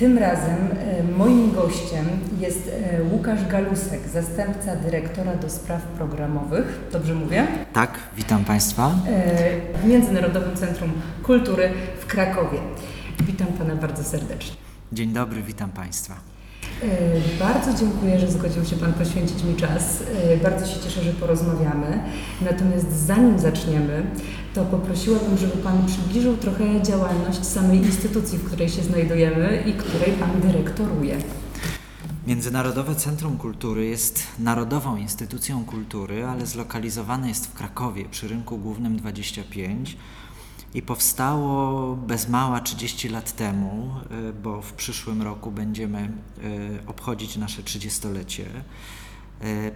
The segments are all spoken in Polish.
Tym razem e, moim gościem jest e, Łukasz Galusek, zastępca dyrektora do spraw programowych. Dobrze mówię? Tak, witam Państwa. E, W Międzynarodowym Centrum Kultury w Krakowie. Witam Pana bardzo serdecznie. Dzień dobry, witam Państwa. E, Bardzo dziękuję, że zgodził się Pan poświęcić mi czas. E, Bardzo się cieszę, że porozmawiamy. Natomiast zanim zaczniemy, to poprosiłabym, żeby Pan przybliżył trochę działalność samej instytucji, w której się znajdujemy i której Pan dyrektoruje. Międzynarodowe Centrum Kultury jest narodową instytucją kultury, ale zlokalizowane jest w Krakowie przy rynku głównym 25 i powstało bez mała 30 lat temu, y, bo w przyszłym roku będziemy y, obchodzić nasze 30-lecie. Y,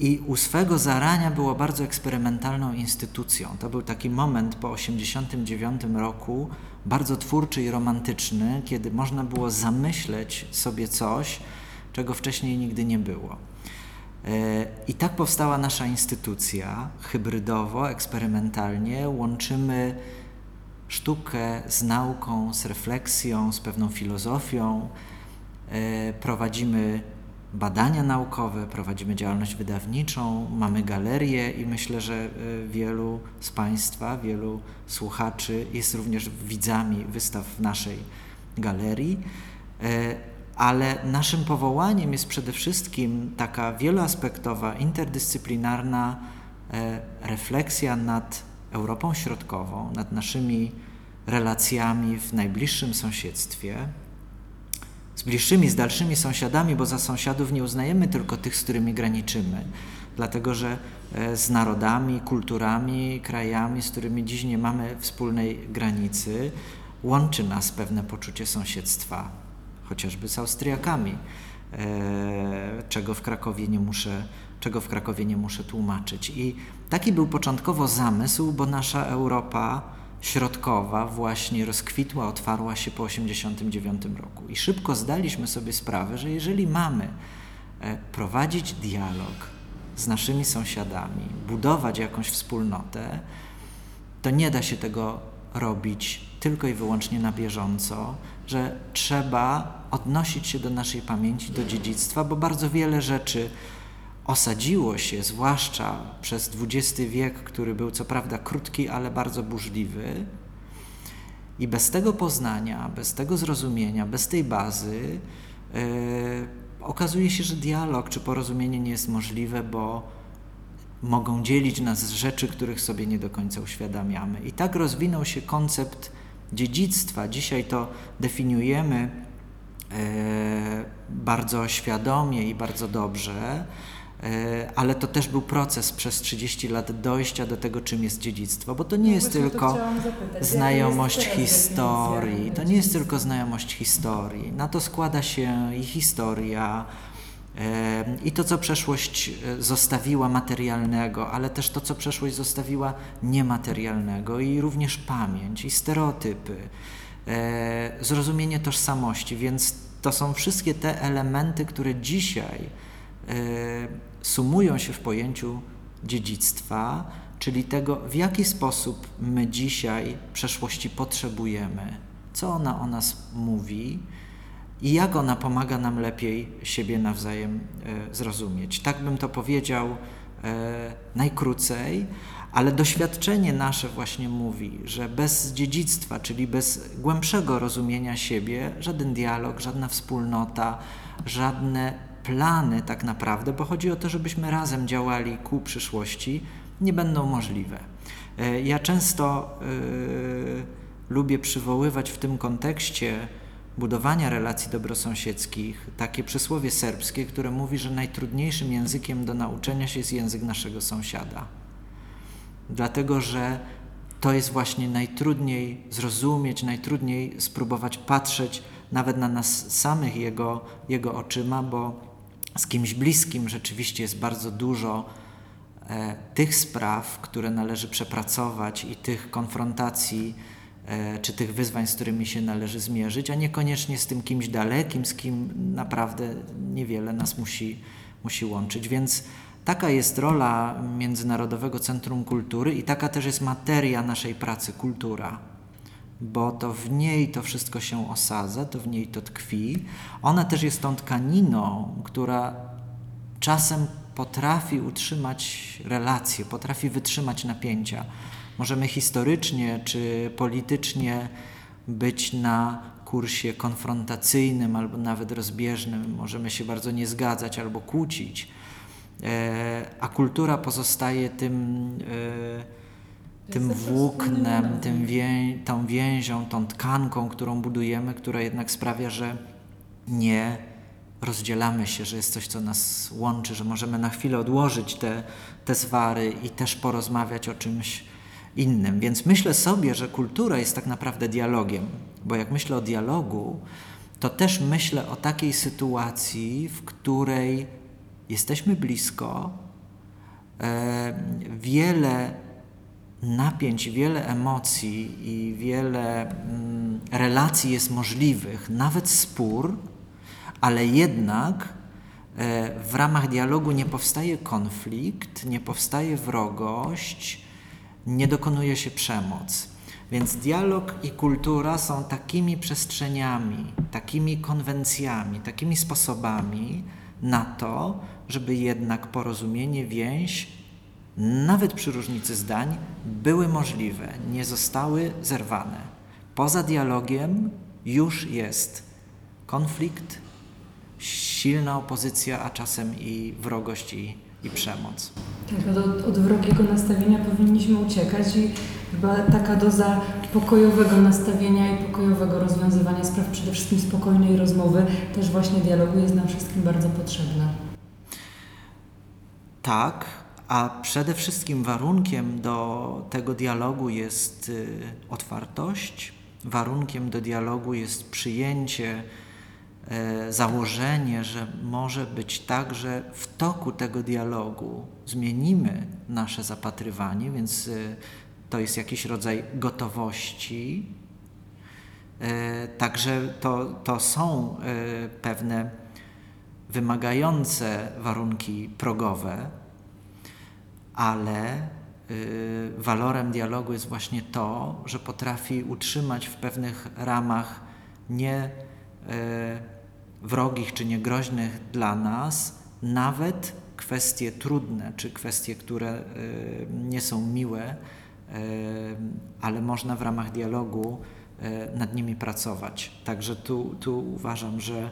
I u swego zarania było bardzo eksperymentalną instytucją. To był taki moment po 1989 roku, bardzo twórczy i romantyczny, kiedy można było zamyśleć sobie coś, czego wcześniej nigdy nie było. E, I tak powstała nasza instytucja. Hybrydowo, eksperymentalnie łączymy sztukę z nauką, z refleksją, z pewną filozofią. E, Prowadzimy badania naukowe, prowadzimy działalność wydawniczą, mamy galerię i myślę, że e, wielu z Państwa, wielu słuchaczy jest również widzami wystaw w naszej galerii. Ale naszym powołaniem jest przede wszystkim taka wieloaspektowa, interdyscyplinarna e, refleksja nad Europą Środkową, nad naszymi relacjami w najbliższym sąsiedztwie, z bliższymi, z dalszymi sąsiadami, bo za sąsiadów nie uznajemy tylko tych, z którymi graniczymy, dlatego że e, z narodami, kulturami, krajami, z którymi dziś nie mamy wspólnej granicy, łączy nas pewne poczucie sąsiedztwa, chociażby z Austriakami, e, czego w Krakowie nie muszę, czego w Krakowie nie muszę tłumaczyć. I taki był początkowo zamysł, bo nasza Europa środkowa właśnie rozkwitła, otwarła się po 1989 roku. I szybko zdaliśmy sobie sprawę, że jeżeli mamy e, prowadzić dialog z naszymi sąsiadami, budować jakąś wspólnotę, to nie da się tego robić tylko i wyłącznie na bieżąco, że trzeba odnosić się do naszej pamięci, do dziedzictwa, bo bardzo wiele rzeczy osadziło się, zwłaszcza przez XX wiek, który był co prawda krótki, ale bardzo burzliwy. I bez tego poznania, bez tego zrozumienia, bez tej bazy, yy, okazuje się, że dialog czy porozumienie nie jest możliwe, bo mogą dzielić nas rzeczy, których sobie nie do końca uświadamiamy. I tak rozwinął się koncept dziedzictwa. Dzisiaj to definiujemy e, bardzo świadomie i bardzo dobrze, e, ale to też był proces przez 30 lat dojścia do tego, czym jest dziedzictwo, bo to nie No jest tylko znajomość jest historii. To nie jest tylko znajomość historii. Na to składa się i historia, i to, co przeszłość e, zostawiła materialnego, ale też to, co przeszłość zostawiła niematerialnego, i również pamięć, i stereotypy, e, zrozumienie tożsamości. Więc to są wszystkie te elementy, które dzisiaj e, sumują się w pojęciu dziedzictwa, czyli tego, w jaki sposób my dzisiaj przeszłości potrzebujemy, co ona o nas mówi i jak ona pomaga nam lepiej siebie nawzajem e, zrozumieć. Tak bym to powiedział e, najkrócej, ale doświadczenie nasze właśnie mówi, że bez dziedzictwa, czyli bez głębszego rozumienia siebie, żaden dialog, żadna wspólnota, żadne plany tak naprawdę, bo chodzi o to, żebyśmy razem działali ku przyszłości, nie będą możliwe. E, Ja często e, lubię przywoływać w tym kontekście budowania relacji dobrosąsiedzkich takie przysłowie serbskie, które mówi, że najtrudniejszym językiem do nauczenia się jest język naszego sąsiada. Dlatego, że to jest właśnie najtrudniej zrozumieć, najtrudniej spróbować patrzeć nawet na nas samych jego, jego oczyma, bo z kimś bliskim rzeczywiście jest bardzo dużo e, tych spraw, które należy przepracować i tych konfrontacji, czy tych wyzwań, z którymi się należy zmierzyć, a niekoniecznie z tym kimś dalekim, z kim naprawdę niewiele nas musi, musi łączyć. Więc taka jest rola Międzynarodowego Centrum Kultury i taka też jest materia naszej pracy kultura. bo to w niej to wszystko się osadza, to w niej to tkwi. Ona też jest tą tkaniną, która czasem potrafi utrzymać relacje, potrafi wytrzymać napięcia. Możemy historycznie czy politycznie być na kursie konfrontacyjnym albo nawet rozbieżnym, możemy się bardzo nie zgadzać albo kłócić, e, a kultura pozostaje tym, e, tym włóknem, tym wię, tą więzią, tą tkanką, którą budujemy, która jednak sprawia, że nie rozdzielamy się, że jest coś, co nas łączy, że możemy na chwilę odłożyć te, te zwary i też porozmawiać o czymś innym. Więc myślę sobie, że kultura jest tak naprawdę dialogiem, bo jak myślę o dialogu, to też myślę o takiej sytuacji, w której jesteśmy blisko, wiele napięć, wiele emocji i wiele mm, relacji jest możliwych, nawet spór, ale jednak e, w ramach dialogu nie powstaje konflikt, nie powstaje wrogość, nie dokonuje się przemoc. Więc dialog i kultura są takimi przestrzeniami, takimi konwencjami, takimi sposobami na to, żeby jednak porozumienie, więź, nawet przy różnicy zdań, były możliwe, nie zostały zerwane. Poza dialogiem już jest konflikt, silna opozycja, a czasem i wrogość i, i przemoc. Tak, od, od wrogiego nastawienia powinniśmy uciekać i chyba taka doza pokojowego nastawienia i pokojowego rozwiązywania spraw, przede wszystkim spokojnej rozmowy, też właśnie dialogu jest nam wszystkim bardzo potrzebna. Tak, a przede wszystkim warunkiem do tego dialogu jest y, otwartość, warunkiem do dialogu jest przyjęcie, założenie, że może być tak, że w toku tego dialogu zmienimy nasze zapatrywanie, więc y, to jest jakiś rodzaj gotowości. E, także to, to są e, pewne wymagające warunki progowe, ale walorem dialogu jest właśnie to, że potrafi utrzymać w pewnych ramach nie wrogich czy niegroźnych dla nas nawet kwestie trudne, czy kwestie, które y, nie są miłe, ale można w ramach dialogu nad nimi pracować. Także tu, tu uważam, że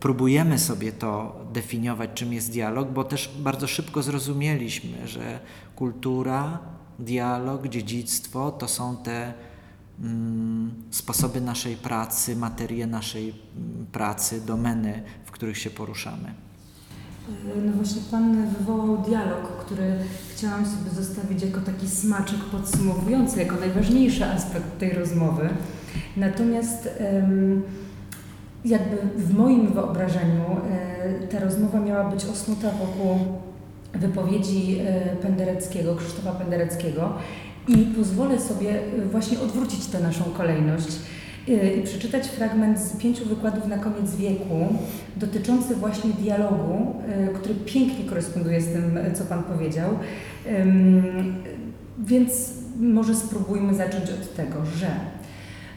próbujemy sobie to definiować, czym jest dialog, bo też bardzo szybko zrozumieliśmy, że kultura, dialog, dziedzictwo to są te sposoby naszej pracy, materie naszej mm, pracy, domeny, w których się poruszamy. No właśnie Pan wywołał dialog, który chciałam sobie zostawić jako taki smaczek podsumowujący, jako najważniejszy aspekt tej rozmowy. Natomiast jakby w moim wyobrażeniu e, ta rozmowa miała być osnuta wokół wypowiedzi e, Pendereckiego, Krzysztofa Pendereckiego i pozwolę sobie e, właśnie odwrócić tę naszą kolejność i przeczytać fragment z pięciu wykładów na koniec wieku dotyczący właśnie dialogu, który pięknie koresponduje z tym, co Pan powiedział. Więc może spróbujmy zacząć od tego, że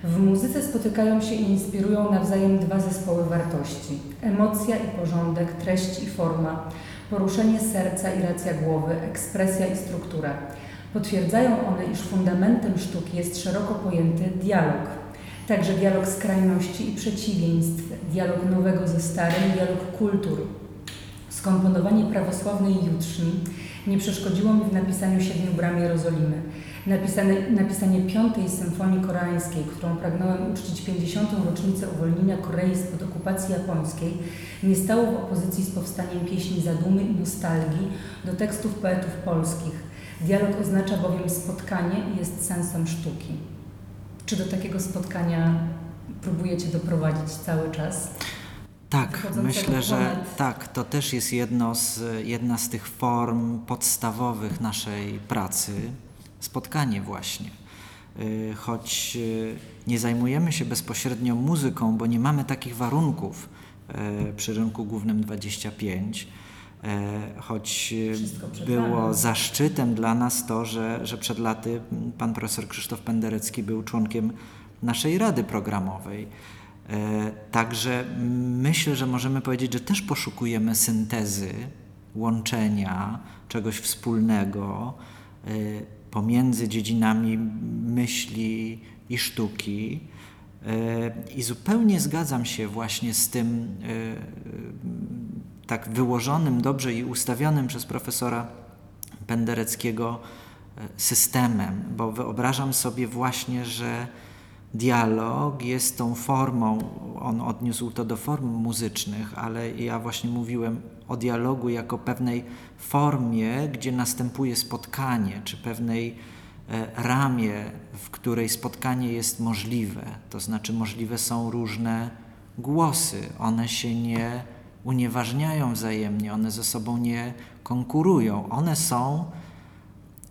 w muzyce spotykają się i inspirują nawzajem dwa zespoły wartości: emocja i porządek, treść i forma, poruszenie serca i racja głowy, ekspresja i struktura. Potwierdzają one, iż fundamentem sztuki jest szeroko pojęty dialog. Także dialog skrajności i przeciwieństw, dialog nowego ze starym, dialog kultur. Skomponowanie prawosławnej jutrzni nie przeszkodziło mi w napisaniu Siedmiu Bram Jerozolimy. Napisane, napisanie piątej symfonii koreańskiej, którą pragnąłem uczcić 50. rocznicę uwolnienia Korei spod okupacji japońskiej, nie stało w opozycji z powstaniem pieśni zadumy i nostalgii do tekstów poetów polskich. Dialog oznacza bowiem spotkanie i jest sensem sztuki. Czy do takiego spotkania próbujecie doprowadzić cały czas? Tak, myślę, że tak, to też jest jedno z, jedna z tych form podstawowych naszej pracy spotkanie właśnie. Y, choć y, nie zajmujemy się bezpośrednio muzyką, bo nie mamy takich warunków y, przy rynku głównym 25, E, choć e, Wszystko przed było zaszczytem dla nas to, że, że przed laty pan profesor Krzysztof Penderecki był członkiem naszej rady programowej. E, Także myślę, że możemy powiedzieć, że też poszukujemy syntezy, łączenia czegoś wspólnego e, pomiędzy dziedzinami myśli i sztuki. E, I zupełnie zgadzam się właśnie z tym e, tak wyłożonym dobrze i ustawionym przez profesora Pendereckiego e, systemem, bo wyobrażam sobie właśnie, że dialog jest tą formą, on odniósł to do form muzycznych, ale ja właśnie mówiłem o dialogu jako pewnej formie, gdzie następuje spotkanie, czy pewnej e, ramie, w której spotkanie jest możliwe. To znaczy, możliwe są różne głosy, one się nie unieważniają wzajemnie, one ze sobą nie konkurują, one są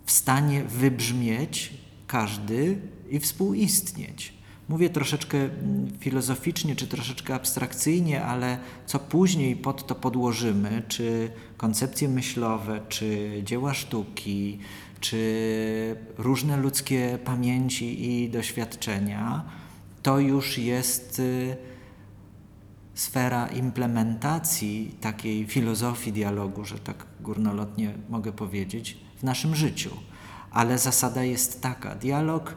w stanie wybrzmieć każdy i współistnieć. Mówię troszeczkę mm, filozoficznie czy troszeczkę abstrakcyjnie, ale co później pod to podłożymy, czy koncepcje myślowe, czy dzieła sztuki, czy różne ludzkie pamięci i doświadczenia, to już jest y, sfera implementacji takiej filozofii dialogu, że tak górnolotnie mogę powiedzieć, w naszym życiu. Ale zasada jest taka: dialog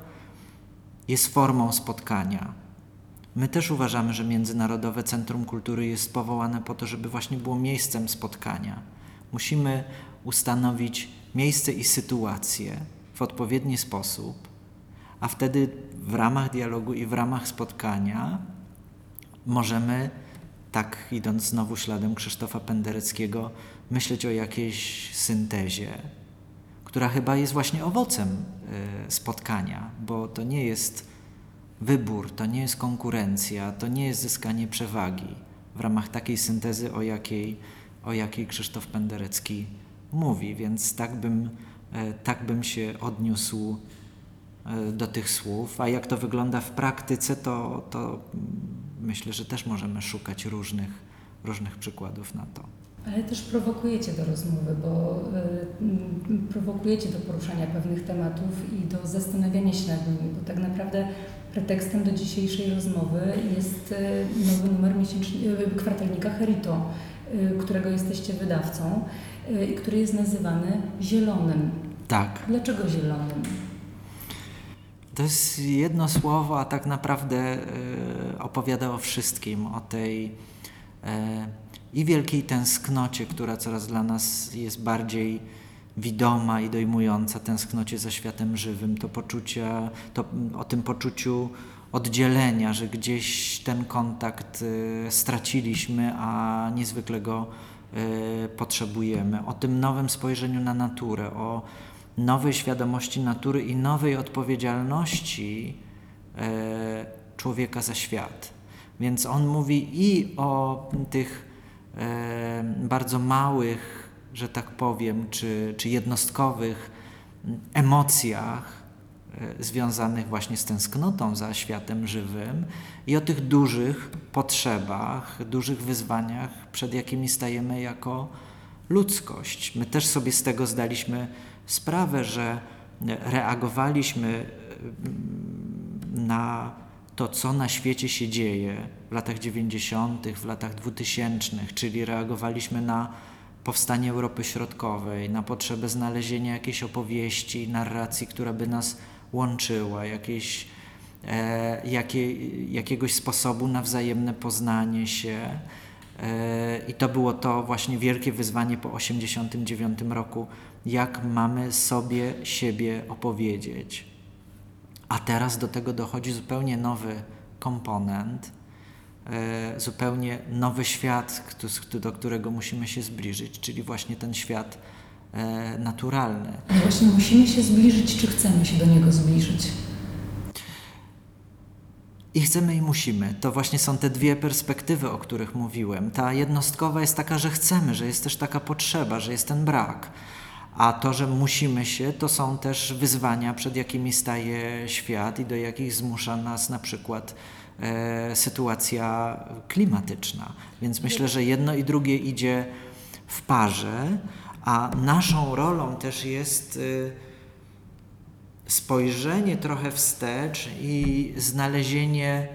jest formą spotkania. My też uważamy, że Międzynarodowe Centrum Kultury jest powołane po to, żeby właśnie było miejscem spotkania. Musimy ustanowić miejsce i sytuację w odpowiedni sposób, a wtedy w ramach dialogu i w ramach spotkania możemy, tak idąc znowu śladem Krzysztofa Pendereckiego, myśleć o jakiejś syntezie, która chyba jest właśnie owocem y, spotkania, bo to nie jest wybór, to nie jest konkurencja, to nie jest zyskanie przewagi w ramach takiej syntezy, o jakiej, o jakiej Krzysztof Penderecki mówi, więc tak bym, e, tak bym się odniósł e, do tych słów. A jak to wygląda w praktyce, to, to mm, myślę, że też możemy szukać różnych, różnych przykładów na to. Ale też prowokujecie do rozmowy, bo y, prowokujecie do poruszania pewnych tematów i do zastanawiania się nad nimi, bo tak naprawdę pretekstem do dzisiejszej rozmowy jest y, nowy numer miesięczny, y, kwartalnika Herito, y, którego jesteście wydawcą y, i który jest nazywany Zielonym. Tak. Dlaczego Zielonym? To jest jedno słowo, a tak naprawdę e, opowiada o wszystkim, o tej e, i wielkiej tęsknocie, która coraz dla nas jest bardziej widoma i dojmująca, tęsknocie za światem żywym, to poczucia, to, o tym poczuciu oddzielenia, że gdzieś ten kontakt e, straciliśmy, a niezwykle go potrzebujemy, o tym nowym spojrzeniu na naturę, o nowej świadomości natury i nowej odpowiedzialności e, człowieka za świat. Więc on mówi i o tych e, bardzo małych, że tak powiem, czy, czy jednostkowych emocjach e, związanych właśnie z tęsknotą za światem żywym i o tych dużych potrzebach, dużych wyzwaniach, przed jakimi stajemy jako ludzkość. My też sobie z tego zdaliśmy sprawę, że reagowaliśmy mm, na to, co na świecie się dzieje w latach 90., w latach 2000, czyli reagowaliśmy na powstanie Europy Środkowej, na potrzebę znalezienia jakiejś opowieści, narracji, która by nas łączyła, jakiejś, e, jakie, jakiegoś sposobu na wzajemne poznanie się. E, I to było to właśnie wielkie wyzwanie po 1989 roku, jak mamy sobie siebie opowiedzieć. A teraz do tego dochodzi zupełnie nowy komponent, e, zupełnie nowy świat, do którego musimy się zbliżyć, czyli właśnie ten świat e, naturalny. Właśnie musimy się zbliżyć, czy chcemy się do niego zbliżyć? I chcemy i musimy. To właśnie są te dwie perspektywy, o których mówiłem. Ta jednostkowa jest taka, że chcemy, że jest też taka potrzeba, że jest ten brak. A to, że musimy się, to są też wyzwania, przed jakimi staje świat i do jakich zmusza nas na przykład e, sytuacja klimatyczna. Więc myślę, że jedno i drugie idzie w parze, a naszą rolą też jest y, spojrzenie trochę wstecz i znalezienie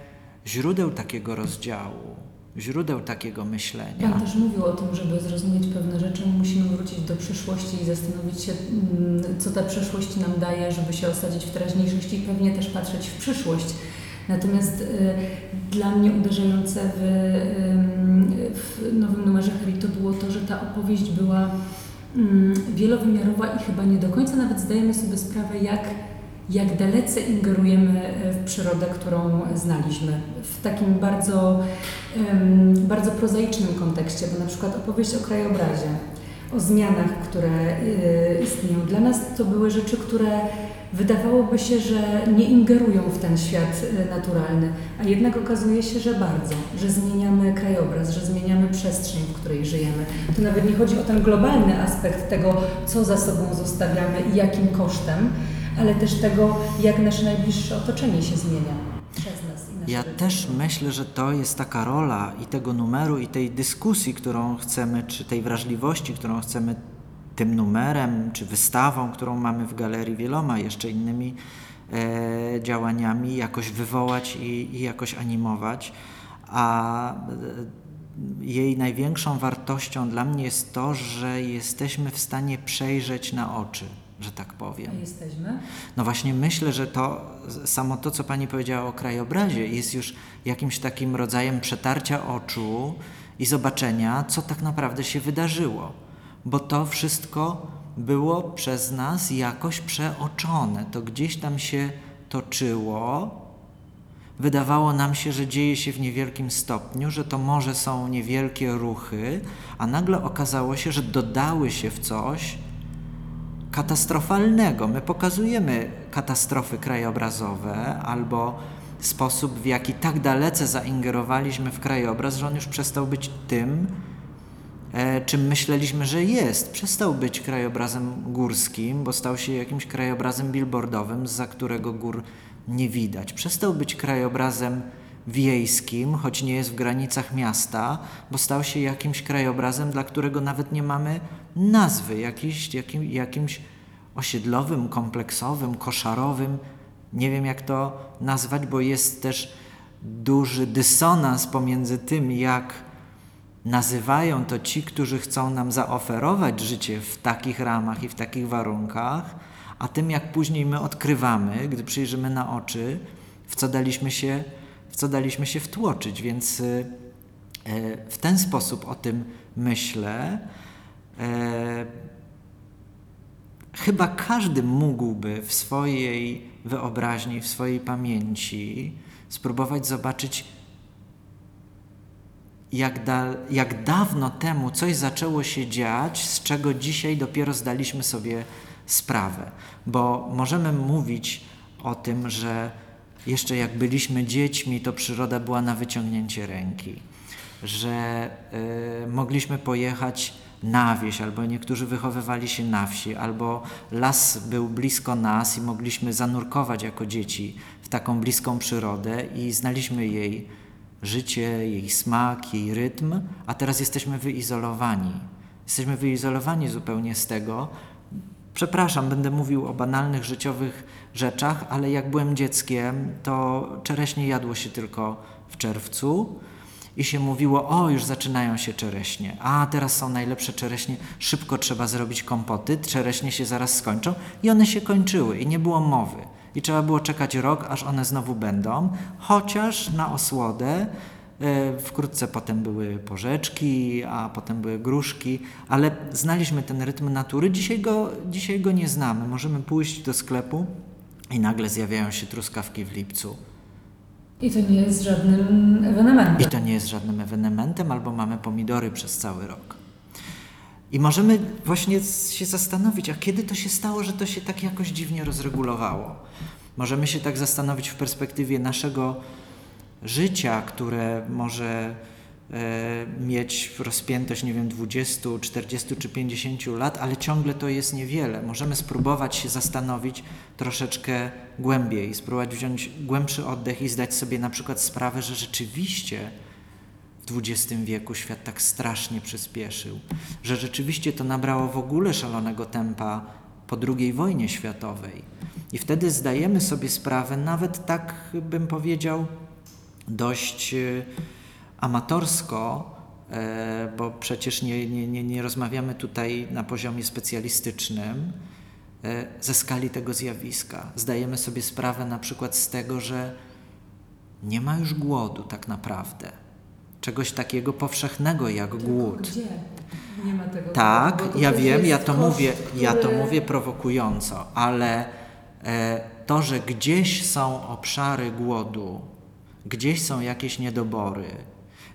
źródeł takiego rozdziału, źródeł takiego myślenia. Pan też mówił o tym, żeby zrozumieć pewne rzeczy, musimy wrócić do przyszłości i zastanowić się, mm, co ta przyszłość nam daje, żeby się osadzić w teraźniejszości i pewnie też patrzeć w przyszłość. Natomiast y, dla mnie uderzające w, ym, w nowym numerze to było to, że ta opowieść była ym, wielowymiarowa i chyba nie do końca nawet zdajemy sobie sprawę, jak, jak dalece ingerujemy w przyrodę, którą znaliśmy. W takim bardzo, bardzo prozaicznym kontekście, bo na przykład opowieść o krajobrazie, o zmianach, które y, istnieją. Dla nas to były rzeczy, które wydawałoby się, że nie ingerują w ten świat y, naturalny, a jednak okazuje się, że bardzo, że zmieniamy krajobraz, że zmieniamy przestrzeń, w której żyjemy. To nawet nie chodzi o ten globalny aspekt tego, co za sobą zostawiamy i jakim kosztem, ale też tego, jak nasze najbliższe otoczenie się zmienia przez nas. I nasze Ja też myślę, że to jest taka rola i tego numeru, i tej dyskusji, którą chcemy, czy tej wrażliwości, którą chcemy tym numerem, czy wystawą, którą mamy w galerii, wieloma jeszcze innymi e, działaniami jakoś wywołać i, i jakoś animować. A e, jej największą wartością dla mnie jest to, że jesteśmy w stanie przejrzeć na oczy, że tak powiem. A jesteśmy? No właśnie myślę, że to samo to, co Pani powiedziała o krajobrazie, jest już jakimś takim rodzajem przetarcia oczu i zobaczenia, co tak naprawdę się wydarzyło. Bo to wszystko było przez nas jakoś przeoczone. To gdzieś tam się toczyło. Wydawało nam się, że dzieje się w niewielkim stopniu, że to może są niewielkie ruchy, a nagle okazało się, że dodały się w coś, katastrofalnego. My pokazujemy katastrofy krajobrazowe albo sposób, w jaki tak dalece zaingerowaliśmy w krajobraz, że on już przestał być tym, e, czym myśleliśmy, że jest. Przestał być krajobrazem górskim, bo stał się jakimś krajobrazem billboardowym, za którego gór nie widać. Przestał być krajobrazem wiejskim, choć nie jest w granicach miasta, bo stał się jakimś krajobrazem, dla którego nawet nie mamy nazwy, jakiś, jakim, jakimś osiedlowym, kompleksowym, koszarowym. Nie wiem, jak to nazwać, bo jest też duży dysonans pomiędzy tym, jak nazywają to ci, którzy chcą nam zaoferować życie w takich ramach i w takich warunkach, a tym, jak później my odkrywamy, gdy przyjrzymy na oczy, w co daliśmy się, w co daliśmy się wtłoczyć. Więc y, y, w ten sposób o tym myślę. E, chyba każdy mógłby w swojej wyobraźni, w swojej pamięci spróbować zobaczyć, jak, da, jak dawno temu coś zaczęło się dziać, z czego dzisiaj dopiero zdaliśmy sobie sprawę. Bo możemy mówić o tym, że jeszcze jak byliśmy dziećmi, to przyroda była na wyciągnięcie ręki, że y, mogliśmy pojechać na wieś, albo niektórzy wychowywali się na wsi, albo las był blisko nas i mogliśmy zanurkować jako dzieci w taką bliską przyrodę i znaliśmy jej życie, jej smak, jej rytm, a teraz jesteśmy wyizolowani. Jesteśmy wyizolowani zupełnie z tego. Przepraszam, będę mówił o banalnych życiowych rzeczach, ale jak byłem dzieckiem, to czereśnie jadło się tylko w czerwcu i się mówiło, o już zaczynają się czereśnie, a teraz są najlepsze czereśnie, szybko trzeba zrobić kompoty, czereśnie się zaraz skończą i one się kończyły i nie było mowy. I trzeba było czekać rok, aż one znowu będą, chociaż na osłodę e, Wkrótce potem były porzeczki, a potem były gruszki, ale znaliśmy ten rytm natury. Dzisiaj go, dzisiaj go nie znamy. Możemy pójść do sklepu i nagle zjawiają się truskawki w lipcu. I to nie jest żadnym ewenementem. I to nie jest żadnym ewenementem, albo mamy pomidory przez cały rok. I możemy właśnie się zastanowić, a kiedy to się stało, że to się tak jakoś dziwnie rozregulowało. Możemy się tak zastanowić w perspektywie naszego życia, które może mieć rozpiętość, nie wiem, 20, 40 czy 50 lat, ale ciągle to jest niewiele. Możemy spróbować się zastanowić troszeczkę głębiej, spróbować wziąć głębszy oddech i zdać sobie na przykład sprawę, że rzeczywiście w XX wieku świat tak strasznie przyspieszył, że rzeczywiście to nabrało w ogóle szalonego tempa po II wojnie światowej. I wtedy zdajemy sobie sprawę, nawet tak bym powiedział, dość e, amatorsko, e, bo przecież nie, nie, nie, nie rozmawiamy tutaj na poziomie specjalistycznym, e, ze skali tego zjawiska. Zdajemy sobie sprawę na przykład z tego, że nie ma już głodu tak naprawdę. Czegoś takiego powszechnego jak Tylko głód. Gdzie? Nie ma tego. Tak, to ja wiem, ja to koszt, mówię, ja to który- mówię prowokująco, ale e, to, że gdzieś są obszary głodu, gdzieś są jakieś niedobory.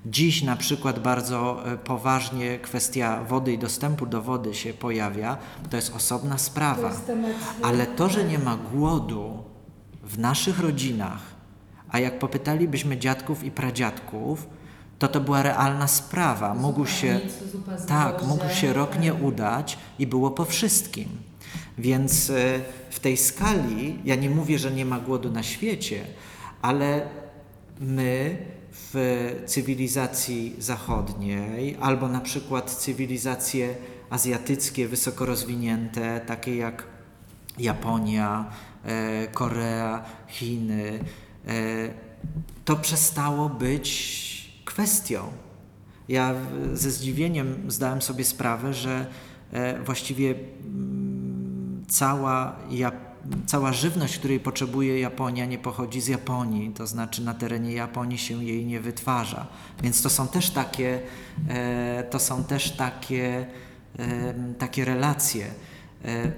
Dziś na przykład bardzo e, poważnie kwestia wody i dostępu do wody się pojawia, to jest osobna To sprawa. jest temat, Ale to, że nie ma głodu w naszych rodzinach, a jak popytalibyśmy dziadków i pradziadków, to to była realna sprawa. Mógł się, tak, mógł się rok nie udać i było po wszystkim. Więc e, w tej skali, ja nie mówię, że nie ma głodu na świecie, ale my w cywilizacji zachodniej, albo na przykład cywilizacje azjatyckie wysoko rozwinięte, takie jak Japonia, e, Korea, Chiny, e, to przestało być kwestią. Ja ze zdziwieniem zdałem sobie sprawę, że e, właściwie mm, cała, ja, cała żywność, której potrzebuje Japonia, nie pochodzi z Japonii, to znaczy na terenie Japonii się jej nie wytwarza. Więc to są też takie, e, to są też takie, em, takie relacje. E,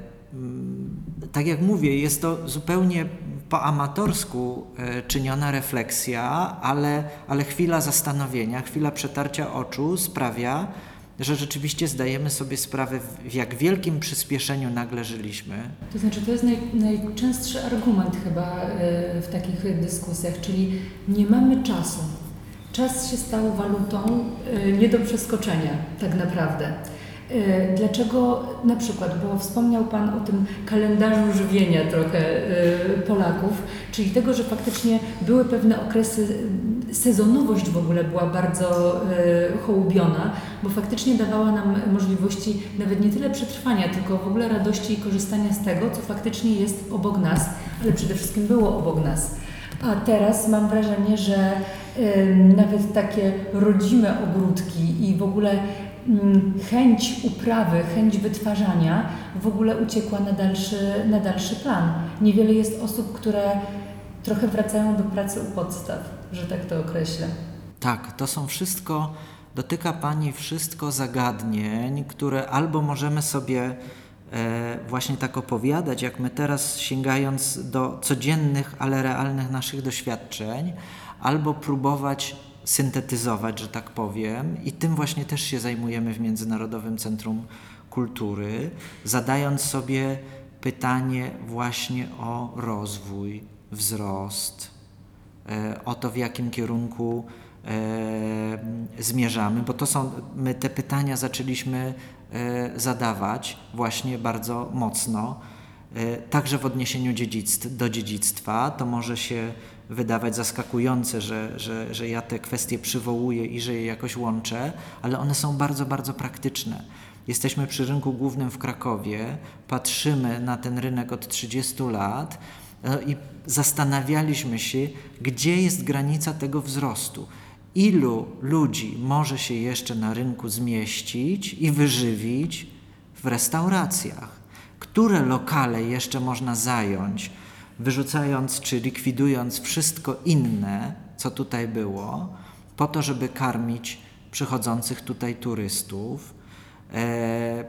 tak jak mówię, jest to zupełnie po amatorsku e, czyniona refleksja, ale, ale chwila zastanowienia, chwila przetarcia oczu sprawia, że rzeczywiście zdajemy sobie sprawę, w- jak wielkim przyspieszeniu nagle żyliśmy. To znaczy, to jest naj, najczęstszy argument chyba e, w takich dyskusjach, czyli nie mamy czasu. Czas się stał walutą e, nie do przeskoczenia, tak naprawdę. E, Dlaczego na przykład, bo wspomniał Pan o tym kalendarzu żywienia trochę e, Polaków, czyli tego, że faktycznie były pewne okresy, sezonowość w ogóle była bardzo e, hołubiona, bo faktycznie dawała nam możliwości nawet nie tyle przetrwania, tylko w ogóle radości i korzystania z tego, co faktycznie jest obok nas, ale przede wszystkim było obok nas. A teraz mam wrażenie, że nawet takie rodzime ogródki i w ogóle mm, chęć uprawy, chęć wytwarzania w ogóle uciekła na dalszy, na dalszy plan. Niewiele jest osób, które trochę wracają do pracy u podstaw, że tak to określę. Tak, to są wszystko, dotyka Pani wszystko zagadnień, które albo możemy sobie e, właśnie tak opowiadać, jak my teraz sięgając do codziennych, ale realnych naszych doświadczeń, albo próbować syntetyzować, że tak powiem, i tym właśnie też się zajmujemy w Międzynarodowym Centrum Kultury, zadając sobie pytanie właśnie o rozwój, wzrost, e, o to, w jakim kierunku e, zmierzamy, bo to są, my te pytania zaczęliśmy e, zadawać właśnie bardzo mocno, także w odniesieniu dziedzictw, do dziedzictwa. To może się wydawać zaskakujące, że, że, że ja te kwestie przywołuję i że je jakoś łączę, ale one są bardzo, bardzo praktyczne. Jesteśmy przy rynku głównym w Krakowie, patrzymy na ten rynek od 30 lat no i zastanawialiśmy się, gdzie jest granica tego wzrostu. Ilu ludzi może się jeszcze na rynku zmieścić i wyżywić w restauracjach? Które lokale jeszcze można zająć, wyrzucając czy likwidując wszystko inne, co tutaj było, po to, żeby karmić przychodzących tutaj turystów? E,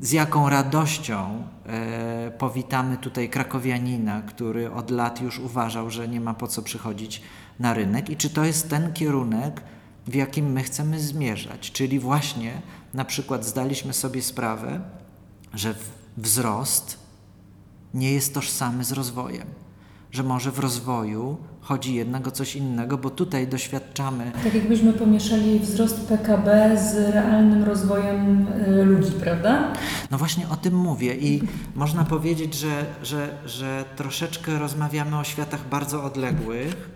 z jaką radością e, powitamy tutaj krakowianina, który od lat już uważał, że nie ma po co przychodzić na rynek i czy to jest ten kierunek, w jakim my chcemy zmierzać. Czyli właśnie na przykład zdaliśmy sobie sprawę, że wzrost nie jest tożsamy z rozwojem. Że może w rozwoju chodzi jednak o coś innego, bo tutaj doświadczamy Tak jakbyśmy pomieszali wzrost PKB z realnym rozwojem y, ludzi, prawda? No właśnie o tym mówię i można powiedzieć, że, że, że troszeczkę rozmawiamy o światach bardzo odległych,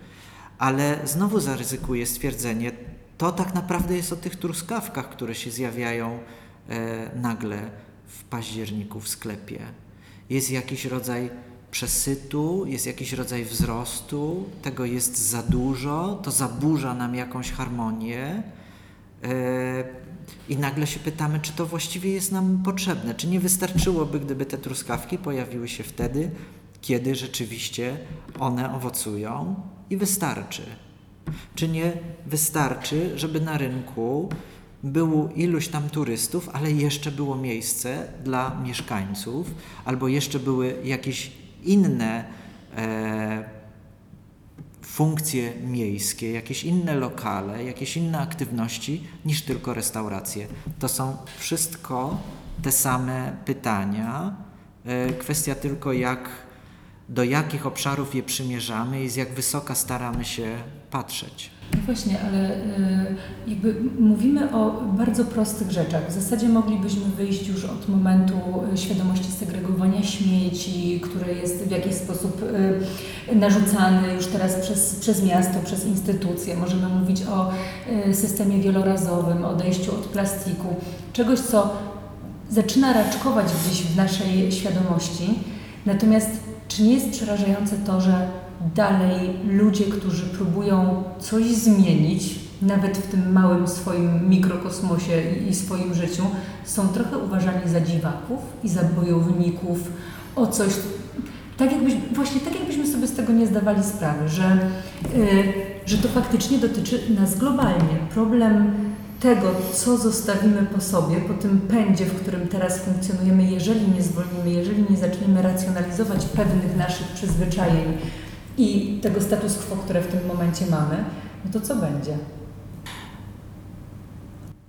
ale znowu zaryzykuję stwierdzenie, to tak naprawdę jest o tych truskawkach, które się zjawiają e, nagle w październiku w sklepie. Jest jakiś rodzaj przesytu, jest jakiś rodzaj wzrostu, tego jest za dużo, to zaburza nam jakąś harmonię. E, I nagle się pytamy, czy to właściwie jest nam potrzebne, czy nie wystarczyłoby, gdyby te truskawki pojawiły się wtedy, kiedy rzeczywiście one owocują i wystarczy. Czy nie wystarczy, żeby na rynku było iluś tam turystów, ale jeszcze było miejsce dla mieszkańców, albo jeszcze były jakieś inne e, funkcje miejskie, jakieś inne lokale, jakieś inne aktywności niż tylko restauracje. To są wszystko te same pytania. E, kwestia tylko jak, do jakich obszarów je przymierzamy i z jak wysoka staramy się patrzeć. No właśnie, ale y, jakby mówimy o bardzo prostych rzeczach. W zasadzie moglibyśmy wyjść już od momentu y, świadomości segregowania śmieci, które jest w jakiś sposób y, narzucany już teraz przez, przez miasto, przez instytucje. Możemy mówić o systemie wielorazowym, odejściu od plastiku, czegoś, co zaczyna raczkować gdzieś w naszej świadomości. Natomiast czy nie jest przerażające to, że dalej ludzie, którzy próbują coś zmienić, nawet w tym małym swoim mikrokosmosie i swoim życiu, są trochę uważani za dziwaków i za bojowników o coś. Tak jakbyś, właśnie tak jakbyśmy sobie z tego nie zdawali sprawy, że, yy, że to faktycznie dotyczy nas globalnie. Problem tego, co zostawimy po sobie, po tym pędzie, w którym teraz funkcjonujemy, jeżeli nie zwolnimy, jeżeli nie zaczniemy racjonalizować pewnych naszych przyzwyczajeń, i tego status quo, które w tym momencie mamy, no to co będzie?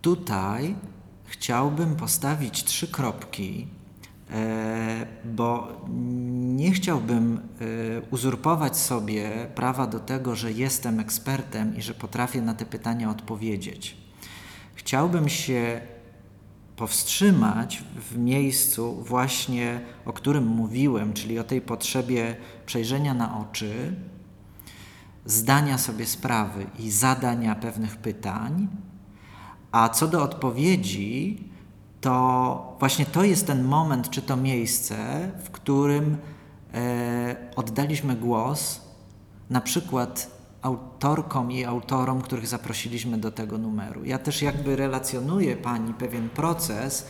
Tutaj chciałbym postawić trzy kropki, e, bo nie chciałbym e, uzurpować sobie prawa do tego, że jestem ekspertem i że potrafię na te pytania odpowiedzieć. Chciałbym się powstrzymać w miejscu właśnie, o którym mówiłem, czyli o tej potrzebie przejrzenia na oczy, zdania sobie sprawy i zadania pewnych pytań, a co do odpowiedzi, to właśnie to jest ten moment, czy to miejsce, w którym e, oddaliśmy głos na przykład autorkom i autorom, których zaprosiliśmy do tego numeru. Ja też jakby relacjonuję Pani pewien proces,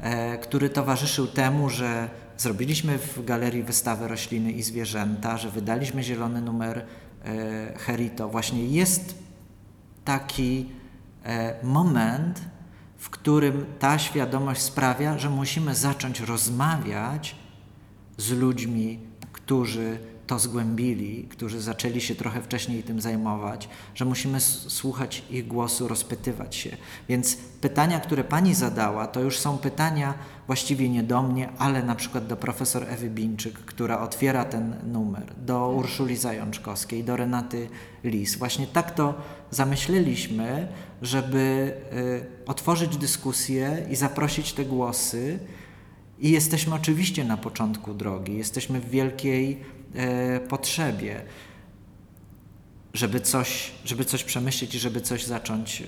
e, który towarzyszył temu, że zrobiliśmy w galerii wystawę Rośliny i Zwierzęta, że wydaliśmy zielony numer e, Herito. Właśnie jest taki e, moment, w którym ta świadomość sprawia, że musimy zacząć rozmawiać z ludźmi, którzy to zgłębili, którzy zaczęli się trochę wcześniej tym zajmować, że musimy słuchać ich głosu, rozpytywać się. Więc pytania, które pani zadała, to już są pytania właściwie nie do mnie, ale na przykład do profesor Ewy Bińczyk, która otwiera ten numer, do Urszuli Zajączkowskiej, do Renaty Lis. Właśnie tak to zamyśleliśmy, żeby y, otworzyć dyskusję i zaprosić te głosy. I jesteśmy oczywiście na początku drogi, jesteśmy w wielkiej potrzebie, żeby coś, żeby coś przemyśleć i żeby coś zacząć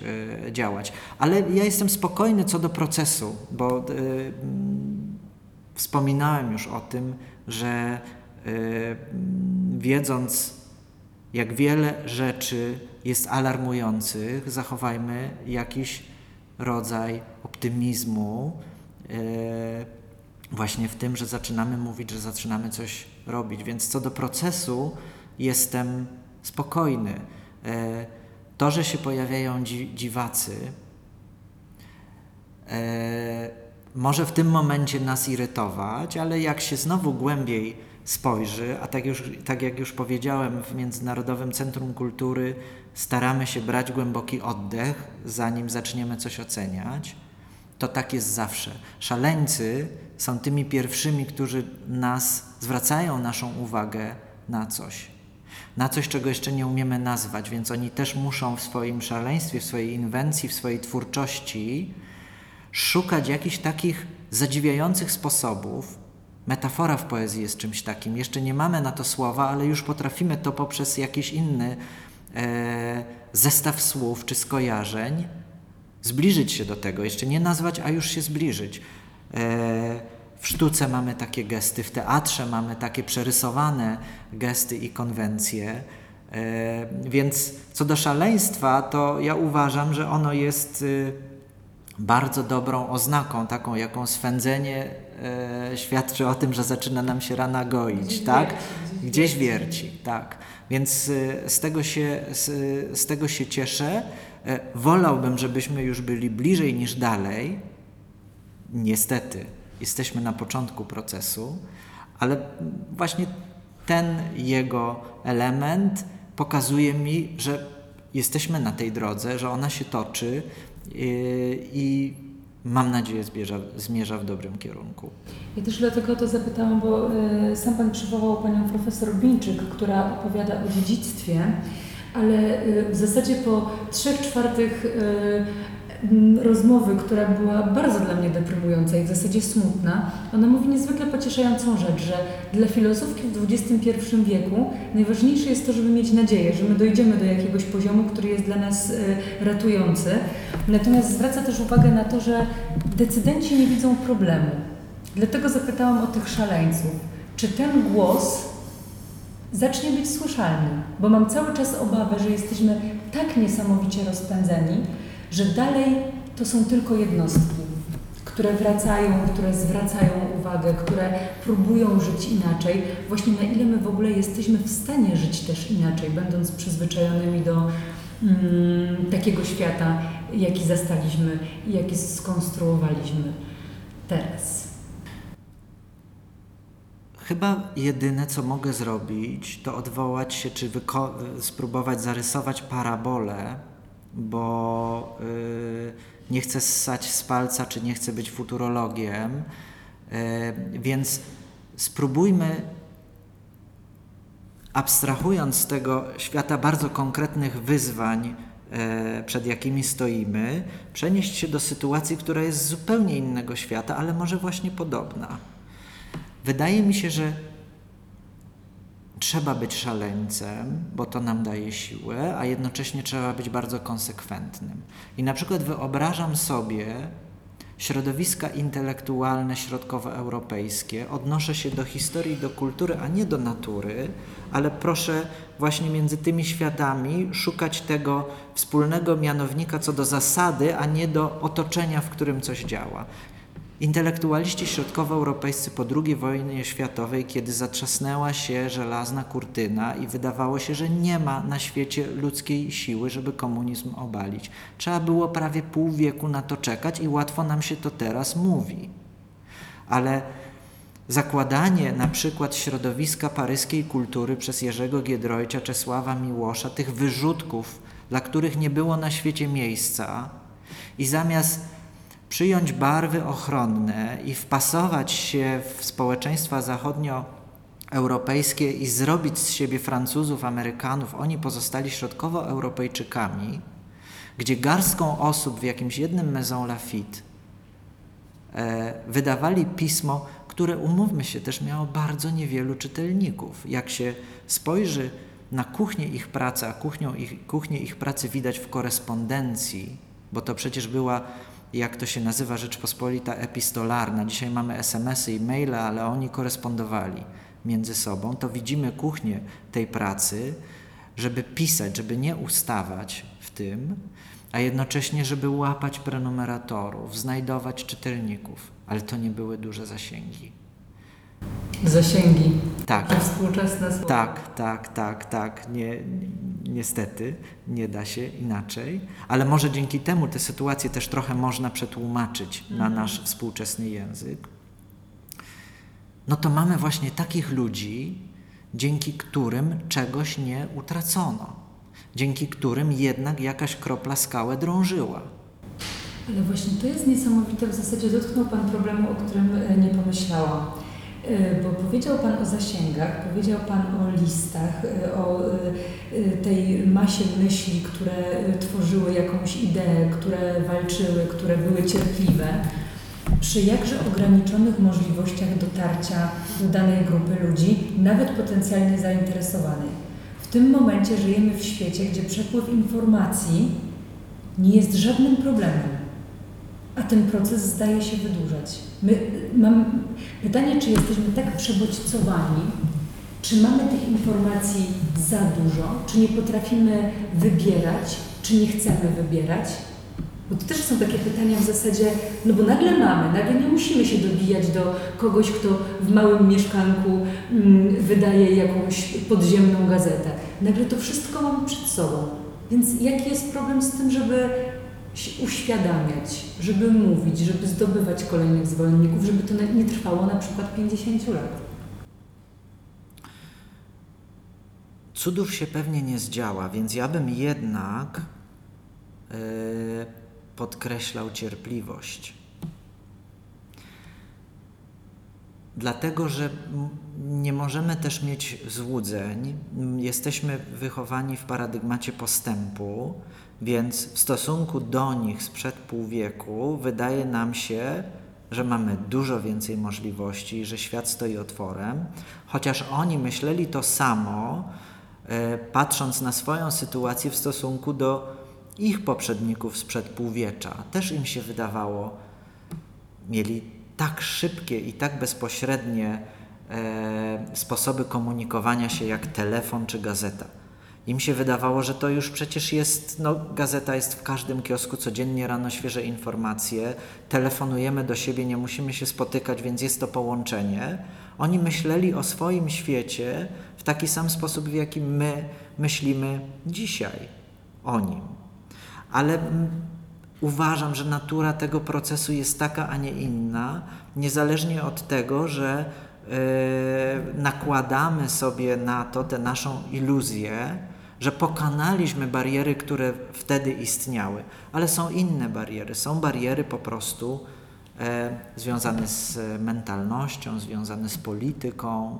e, działać. Ale ja jestem spokojny co do procesu, bo e, wspominałem już o tym, że e, wiedząc, jak wiele rzeczy jest alarmujących, zachowajmy jakiś rodzaj optymizmu. E, właśnie w tym, że zaczynamy mówić, że zaczynamy coś robić. Więc co do procesu, jestem spokojny. E, to, że się pojawiają dziwacy, e, może w tym momencie nas irytować, ale jak się znowu głębiej spojrzy, a tak, już, tak jak już powiedziałem, w Międzynarodowym Centrum Kultury staramy się brać głęboki oddech, zanim zaczniemy coś oceniać, to tak jest zawsze. Szaleńcy są tymi pierwszymi, którzy nas zwracają naszą uwagę na coś. Na coś, czego jeszcze nie umiemy nazwać, więc oni też muszą w swoim szaleństwie, w swojej inwencji, w swojej twórczości szukać jakichś takich zadziwiających sposobów. Metafora w poezji jest czymś takim. Jeszcze nie mamy na to słowa, ale już potrafimy to poprzez jakiś inny e, zestaw słów czy skojarzeń, zbliżyć się do tego, jeszcze nie nazwać, a już się zbliżyć. E, w sztuce mamy takie gesty, w teatrze mamy takie przerysowane gesty i konwencje. E, więc co do szaleństwa, to ja uważam, że ono jest y, bardzo dobrą oznaką, taką jaką swędzenie e, świadczy o tym, że zaczyna nam się rana goić, Gdzieś tak? wierci, gdzieś wierci, tak. Więc y, z tego się, z, z tego się cieszę. E, Wolałbym, żebyśmy już byli bliżej niż dalej. Niestety, jesteśmy na początku procesu, ale właśnie ten jego element pokazuje mi, że jesteśmy na tej drodze, że ona się toczy i, i mam nadzieję zmierza, zmierza w dobrym kierunku. Ja też dlatego to zapytałam, bo y, sam Pan przywołał Panią profesor Bińczyk, która opowiada o dziedzictwie, ale y, w zasadzie po trzech czwartych y, rozmowy, która była bardzo dla mnie deprymująca i w zasadzie smutna, ona mówi niezwykle pocieszającą rzecz, że dla filozofki w XXI wieku najważniejsze jest to, żeby mieć nadzieję, że my dojdziemy do jakiegoś poziomu, który jest dla nas y, ratujący. Natomiast zwraca też uwagę na to, że decydenci nie widzą problemu. Dlatego zapytałam o tych szaleńców. Czy ten głos zacznie być słyszalny? Bo mam cały czas obawę, że jesteśmy tak niesamowicie rozpędzeni, że dalej to są tylko jednostki, które wracają, które zwracają uwagę, które próbują żyć inaczej. Właśnie na ile my w ogóle jesteśmy w stanie żyć też inaczej, będąc przyzwyczajonymi do mm, takiego świata, jaki zastaliśmy i jaki skonstruowaliśmy teraz. Chyba jedyne, co mogę zrobić, to odwołać się, czy spróbować zarysować parabolę, bo y, nie chcę ssać z palca, czy nie chcę być futurologiem, y, więc spróbujmy, abstrahując z tego świata bardzo konkretnych wyzwań, e, przed jakimi stoimy, przenieść się do sytuacji, która jest z zupełnie innego świata, ale może właśnie podobna. Wydaje mi się, że trzeba być szaleńcem, bo to nam daje siłę, a jednocześnie trzeba być bardzo konsekwentnym. I na przykład wyobrażam sobie środowiska intelektualne środkowoeuropejskie, odnoszę się do historii, do kultury, a nie do natury, ale proszę właśnie między tymi światami szukać tego wspólnego mianownika co do zasady, a nie do otoczenia, w którym coś działa. Intelektualiści środkowoeuropejscy po II wojnie światowej, kiedy zatrzasnęła się żelazna kurtyna i wydawało się, że nie ma na świecie ludzkiej siły, żeby komunizm obalić. Trzeba było prawie pół wieku na to czekać i łatwo nam się to teraz mówi. Ale zakładanie na przykład środowiska paryskiej kultury przez Jerzego Giedroycia, Czesława Miłosza, tych wyrzutków, dla których nie było na świecie miejsca i zamiast przyjąć barwy ochronne i wpasować się w społeczeństwa zachodnioeuropejskie i zrobić z siebie Francuzów, Amerykanów, oni pozostali środkowoeuropejczykami, gdzie garstką osób w jakimś jednym Maison Lafitte e, wydawali pismo, które umówmy się, też miało bardzo niewielu czytelników. Jak się spojrzy na kuchnię ich pracy, a ich, kuchnię ich pracy widać w korespondencji, bo to przecież była jak to się nazywa Rzeczpospolita epistolarna. Dzisiaj mamy SMS-y i maile, ale oni korespondowali między sobą. To widzimy kuchnię tej pracy, żeby pisać, żeby nie ustawać w tym, a jednocześnie, żeby łapać prenumeratorów, znajdować czytelników. Ale to nie były duże zasięgi. Zasięgi. Tak. Współczesne słowo. Tak, tak, tak, tak. Nie, ni- niestety nie da się inaczej, ale może dzięki temu te sytuacje też trochę można przetłumaczyć na nasz współczesny język. No to mamy właśnie takich ludzi, dzięki którym czegoś nie utracono, dzięki którym jednak jakaś kropla skałę drążyła. Ale właśnie to jest niesamowite. W zasadzie dotknął Pan problemu, o którym e, nie pomyślałam. E, Bo powiedział Pan o zasięgach, powiedział Pan o listach, e, o e, tej masie myśli, które tworzyły jakąś ideę, które walczyły, które były cierpliwe. Przy jakże ograniczonych możliwościach dotarcia do danej grupy ludzi, nawet potencjalnie zainteresowanej. W W tym momencie żyjemy w świecie, gdzie przepływ informacji nie jest żadnym problemem, a ten proces zdaje się wydłużać. My, mam pytanie, czy jesteśmy tak przebodźcowani, czy mamy tych informacji za dużo, czy nie potrafimy wybierać, czy nie chcemy wybierać? Bo to też są takie pytania w zasadzie, no bo nagle mamy, nagle nie musimy się dobijać do kogoś, kto w małym mieszkanku mm, wydaje jakąś podziemną gazetę. Nagle to wszystko mamy przed sobą. Więc jaki jest problem z tym, żeby uświadamiać, żeby mówić, żeby zdobywać kolejnych zwolenników, żeby to nie trwało na przykład 50 lat? Cudów się pewnie nie zdziała, więc ja bym jednak yy, podkreślał cierpliwość. Dlatego, że nie możemy też mieć złudzeń. Jesteśmy wychowani w paradygmacie postępu, więc w stosunku do nich sprzed pół wieku wydaje nam się, że mamy dużo więcej możliwości, że świat stoi otworem, chociaż oni myśleli to samo, e, patrząc na swoją sytuację w stosunku do ich poprzedników sprzed półwiecza. Też im się wydawało, mieli tak szybkie i tak bezpośrednie e, sposoby komunikowania się jak telefon czy gazeta. Im się wydawało, że to już przecież jest, no gazeta jest w każdym kiosku, codziennie rano świeże informacje, telefonujemy do siebie, nie musimy się spotykać, więc jest to połączenie. Oni myśleli o swoim świecie w taki sam sposób, w jaki my myślimy dzisiaj o nim. Ale mm, uważam, że natura tego procesu jest taka, a nie inna, niezależnie od tego, że yy, nakładamy sobie na to tę naszą iluzję, że pokonaliśmy bariery, które wtedy istniały. Ale są inne bariery. Są bariery po prostu e, związane z mentalnością, związane z polityką,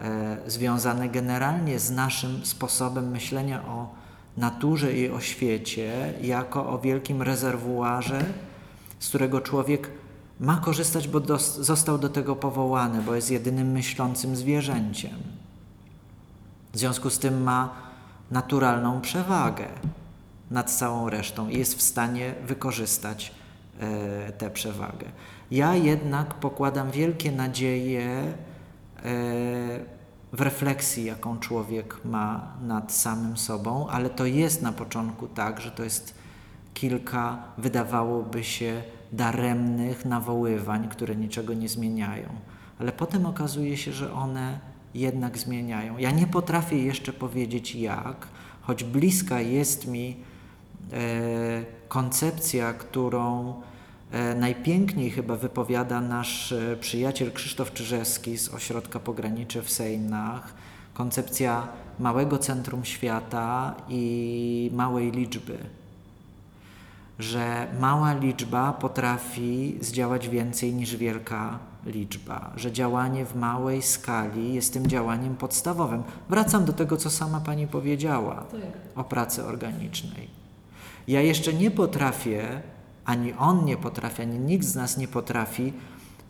e, związane generalnie z naszym sposobem myślenia o naturze i o świecie jako o wielkim rezerwuarze, z którego człowiek ma korzystać, bo dos- został do tego powołany, bo jest jedynym myślącym zwierzęciem. W związku z tym ma naturalną przewagę nad całą resztą i jest w stanie wykorzystać e, tę przewagę. Ja jednak pokładam wielkie nadzieje e, w refleksji, jaką człowiek ma nad samym sobą, ale to jest na początku tak, że to jest kilka, wydawałoby się, daremnych nawoływań, które niczego nie zmieniają. Ale potem okazuje się, że one jednak zmieniają. Ja nie potrafię jeszcze powiedzieć jak, choć bliska jest mi e, koncepcja, którą e, najpiękniej chyba wypowiada nasz e, przyjaciel Krzysztof Czyżewski z Ośrodka Pogranicze w Sejnach. Koncepcja małego centrum świata i małej liczby że mała liczba potrafi zdziałać więcej niż wielka liczba, że działanie w małej skali jest tym działaniem podstawowym. Wracam do tego, co sama Pani powiedziała o pracy organicznej. Ja jeszcze nie potrafię, ani on nie potrafi, ani nikt z nas nie potrafi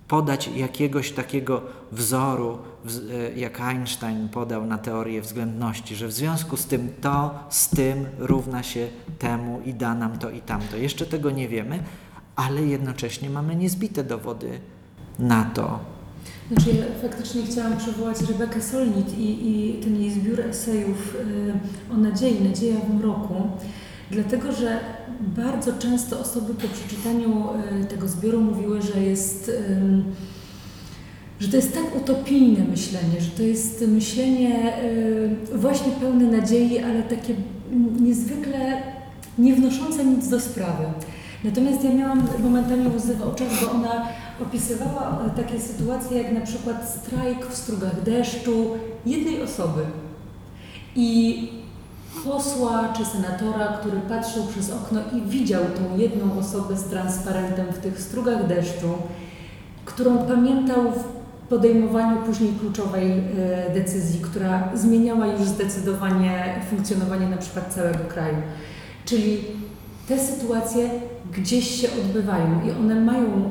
podać jakiegoś takiego wzoru, wz- e, jak Einstein podał na teorię względności, że w związku z tym to, z tym równa się temu i da nam to i tamto. Jeszcze tego nie wiemy, ale jednocześnie mamy niezbite dowody na to. Znaczy ja faktycznie chciałam przywołać Rebekę Solnit i, i ten jej zbiór esejów y, o nadziei, Nadzieja w mroku, dlatego że bardzo często osoby po przeczytaniu y, tego zbioru mówiły, że jest, ym, że to jest tak utopijne myślenie, że to jest myślenie y, właśnie pełne nadziei, ale takie niezwykle nie wnoszące nic do sprawy. Natomiast ja miałam momentami łzy w oczach, bo ona opisywała e, takie sytuacje jak na przykład strajk w strugach deszczu jednej osoby i posła czy senatora, który patrzył przez okno i widział tą jedną osobę z transparentem w tych strugach deszczu, którą pamiętał w podejmowaniu później kluczowej e, decyzji, która zmieniała już zdecydowanie funkcjonowanie na przykład całego kraju. Czyli te sytuacje gdzieś się odbywają i one mają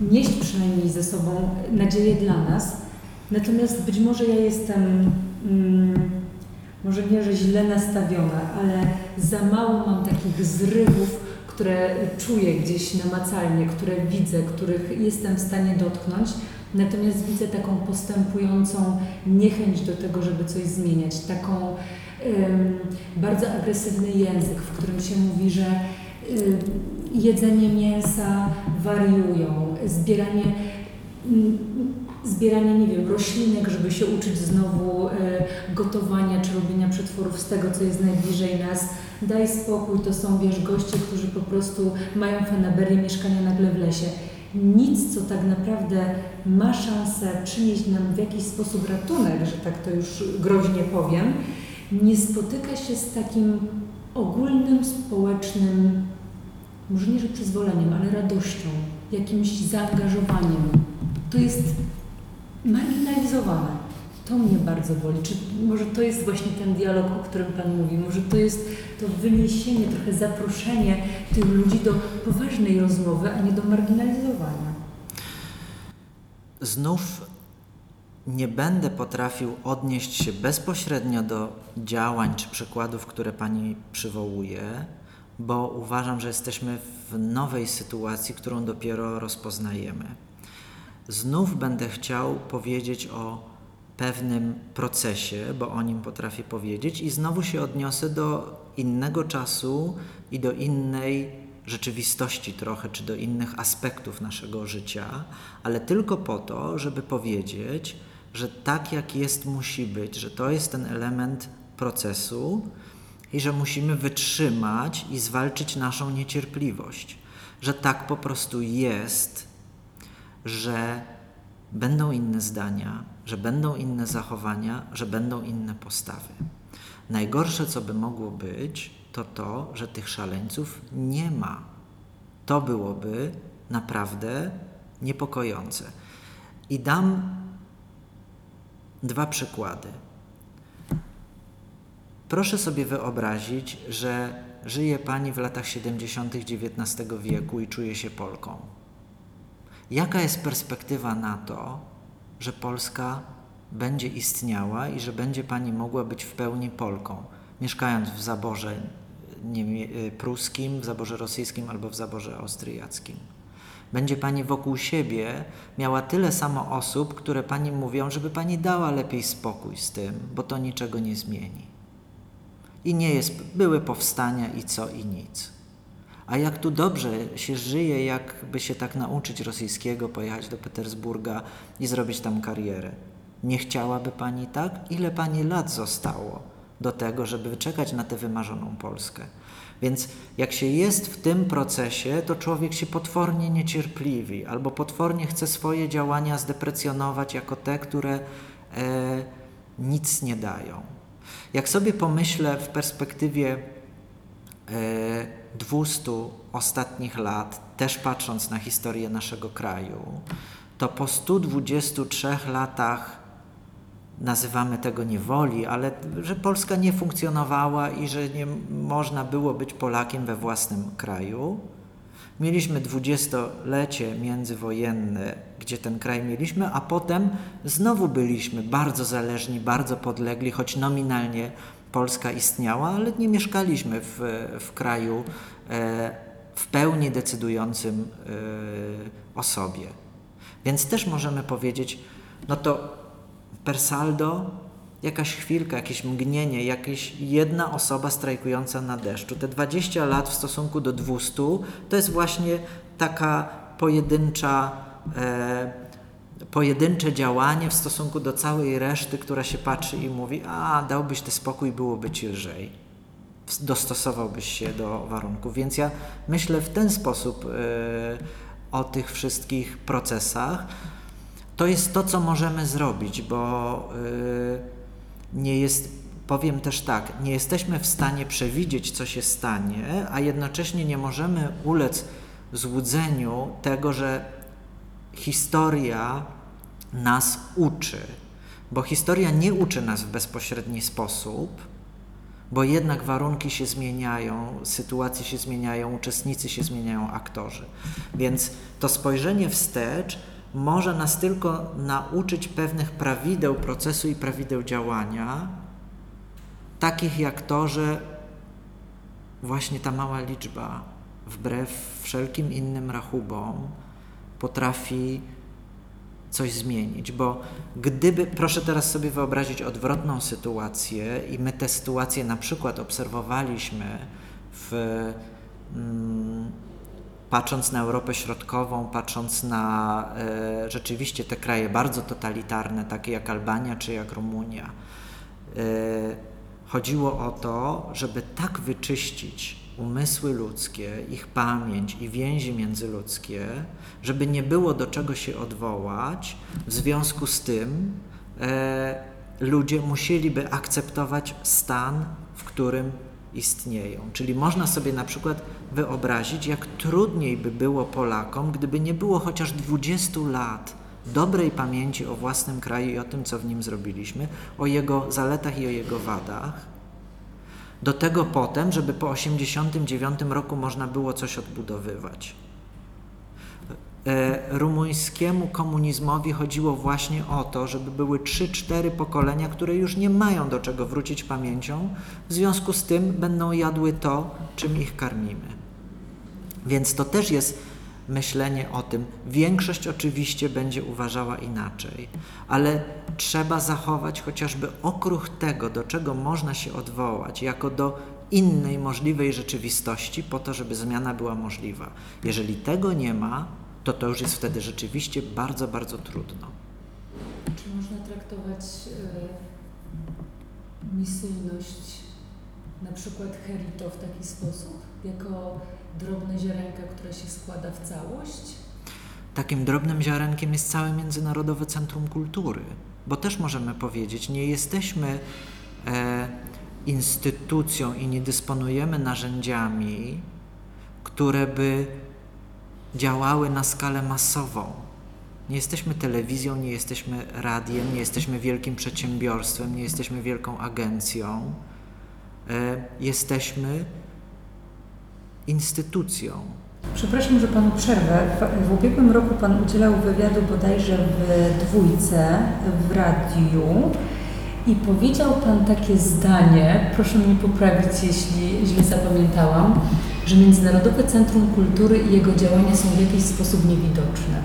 nieść przynajmniej ze sobą nadzieję dla nas. Natomiast być może ja jestem mm, może nie, że źle nastawiona, ale za mało mam takich zrywów, które czuję gdzieś namacalnie, które widzę, których jestem w stanie dotknąć. Natomiast widzę taką postępującą niechęć do tego, żeby coś zmieniać, taką ym, bardzo agresywny język, w którym się mówi, że ym, jedzenie mięsa wariują, zbieranie, ym, zbieranie, nie wiem, roślinek, żeby się uczyć znowu y, gotowania czy robienia przetworów z tego, co jest najbliżej nas. Daj spokój, to są, wiesz, goście, którzy po prostu mają fanaberię mieszkania nagle w lesie nic, co tak naprawdę ma szansę przynieść nam w jakiś sposób ratunek, że tak to już groźnie powiem, nie spotyka się z takim ogólnym, społecznym, może nie, że przyzwoleniem, ale radością, jakimś zaangażowaniem. To jest marginalizowane. To mnie bardzo boli. Czy może to jest właśnie ten dialog, o którym Pan mówi? Może to jest to wyniesienie, trochę zaproszenie tych ludzi do poważnej rozmowy, a nie do marginalizowania? Znów nie będę potrafił odnieść się bezpośrednio do działań czy przykładów, które Pani przywołuje, bo uważam, że jesteśmy w nowej sytuacji, którą dopiero rozpoznajemy. Znów będę chciał powiedzieć o pewnym procesie, bo o nim potrafię powiedzieć, i znowu się odniosę do innego czasu i do innej rzeczywistości trochę, czy do innych aspektów naszego życia, ale tylko po to, żeby powiedzieć, że tak jak jest, musi być, że to jest ten element procesu i że musimy wytrzymać i zwalczyć naszą niecierpliwość, że tak po prostu jest, że będą inne zdania, że będą inne zachowania, że będą inne postawy. Najgorsze, co by mogło być, to to, że tych szaleńców nie ma. To byłoby naprawdę niepokojące. I dam dwa przykłady. Proszę sobie wyobrazić, że żyje Pani w latach 70. XIX wieku i czuje się Polką. Jaka jest perspektywa na to, że Polska będzie istniała i że będzie Pani mogła być w pełni Polką, mieszkając w zaborze y, pruskim, w zaborze rosyjskim albo w zaborze austriackim? Będzie Pani wokół siebie miała tyle samo osób, które Pani mówią, żeby Pani dała lepiej spokój z tym, bo to niczego nie zmieni. I nie jest, były powstania i co i nic. A jak tu dobrze się żyje, jakby się tak nauczyć rosyjskiego, pojechać do Petersburga i zrobić tam karierę. Nie chciałaby Pani tak? Ile Pani lat zostało do tego, żeby wyczekać na tę wymarzoną Polskę? Więc jak się jest w tym procesie, to człowiek się potwornie niecierpliwi albo potwornie chce swoje działania zdeprecjonować jako te, które e, nic nie dają. Jak sobie pomyślę w perspektywie e, 200 ostatnich lat, też patrząc na historię naszego kraju, to po 123 latach nazywamy tego niewoli, ale że Polska nie funkcjonowała i że nie można było być Polakiem we własnym kraju. Mieliśmy dwudziestolecie międzywojenne, gdzie ten kraj mieliśmy, a potem znowu byliśmy bardzo zależni, bardzo podlegli, choć nominalnie Polska istniała, ale nie mieszkaliśmy w, w kraju e, w pełni decydującym e, o sobie. Więc też możemy powiedzieć, no to per saldo jakaś chwilka, jakieś mgnienie, jakaś jedna osoba strajkująca na deszczu. Te 20 lat w stosunku do 200 to jest właśnie taka pojedyncza pojedyncze działanie w stosunku do całej reszty, która się patrzy i mówi: A, dałbyś ten spokój, byłoby ci lżej. Dostosowałbyś się do warunków. Więc ja myślę w ten sposób yy, o tych wszystkich procesach. To jest to, co możemy zrobić, bo yy, nie jest, powiem też tak, nie jesteśmy w stanie przewidzieć, co się stanie, a jednocześnie nie możemy ulec złudzeniu tego, że historia nas uczy, bo historia nie uczy nas w bezpośredni sposób, bo jednak warunki się zmieniają, sytuacje się zmieniają, uczestnicy się zmieniają, aktorzy. Więc to spojrzenie wstecz może nas tylko nauczyć pewnych prawideł procesu i prawideł działania, takich jak to, że właśnie ta mała liczba, wbrew wszelkim innym rachubom, potrafi coś zmienić, bo gdyby, proszę teraz sobie wyobrazić odwrotną sytuację i my tę sytuację na przykład obserwowaliśmy w, mm, patrząc na Europę Środkową, patrząc na e, rzeczywiście te kraje bardzo totalitarne, takie jak Albania czy jak Rumunia. E, chodziło o to, żeby tak wyczyścić umysły ludzkie, ich pamięć i więzi międzyludzkie, żeby nie było do czego się odwołać. W związku z tym e, ludzie musieliby akceptować stan, w którym istnieją. Czyli można sobie na przykład wyobrazić, jak trudniej by było Polakom, gdyby nie było chociaż 20 lat dobrej pamięci o własnym kraju i o tym, co w nim zrobiliśmy, o jego zaletach i o jego wadach. Do tego potem, żeby po 1989 roku można było coś odbudowywać. E, rumuńskiemu komunizmowi chodziło właśnie o to, żeby były 3-4 pokolenia, które już nie mają do czego wrócić pamięcią, w związku z tym będą jadły to, czym ich karmimy. Więc to też jest myślenie o tym. Większość oczywiście będzie uważała inaczej, ale trzeba zachować chociażby okruch tego, do czego można się odwołać, jako do innej możliwej rzeczywistości, po to, żeby zmiana była możliwa. Jeżeli tego nie ma, to to już jest wtedy rzeczywiście bardzo, bardzo trudno. Czy można traktować y, misyjność, na przykład Herito w taki sposób, jako drobne ziarenka, która się składa w całość? Takim drobnym ziarenkiem jest całe Międzynarodowe Centrum Kultury, bo też możemy powiedzieć, nie jesteśmy e, instytucją i nie dysponujemy narzędziami, które by działały na skalę masową. Nie jesteśmy telewizją, nie jesteśmy radiem, nie jesteśmy wielkim przedsiębiorstwem, nie jesteśmy wielką agencją. E, jesteśmy instytucją. Przepraszam, że Panu przerwę. W, w ubiegłym roku Pan udzielał wywiadu bodajże w dwójce w radiu i powiedział Pan takie zdanie, proszę mnie poprawić, jeśli źle zapamiętałam, że Międzynarodowe Centrum Kultury i jego działania są w jakiś sposób niewidoczne.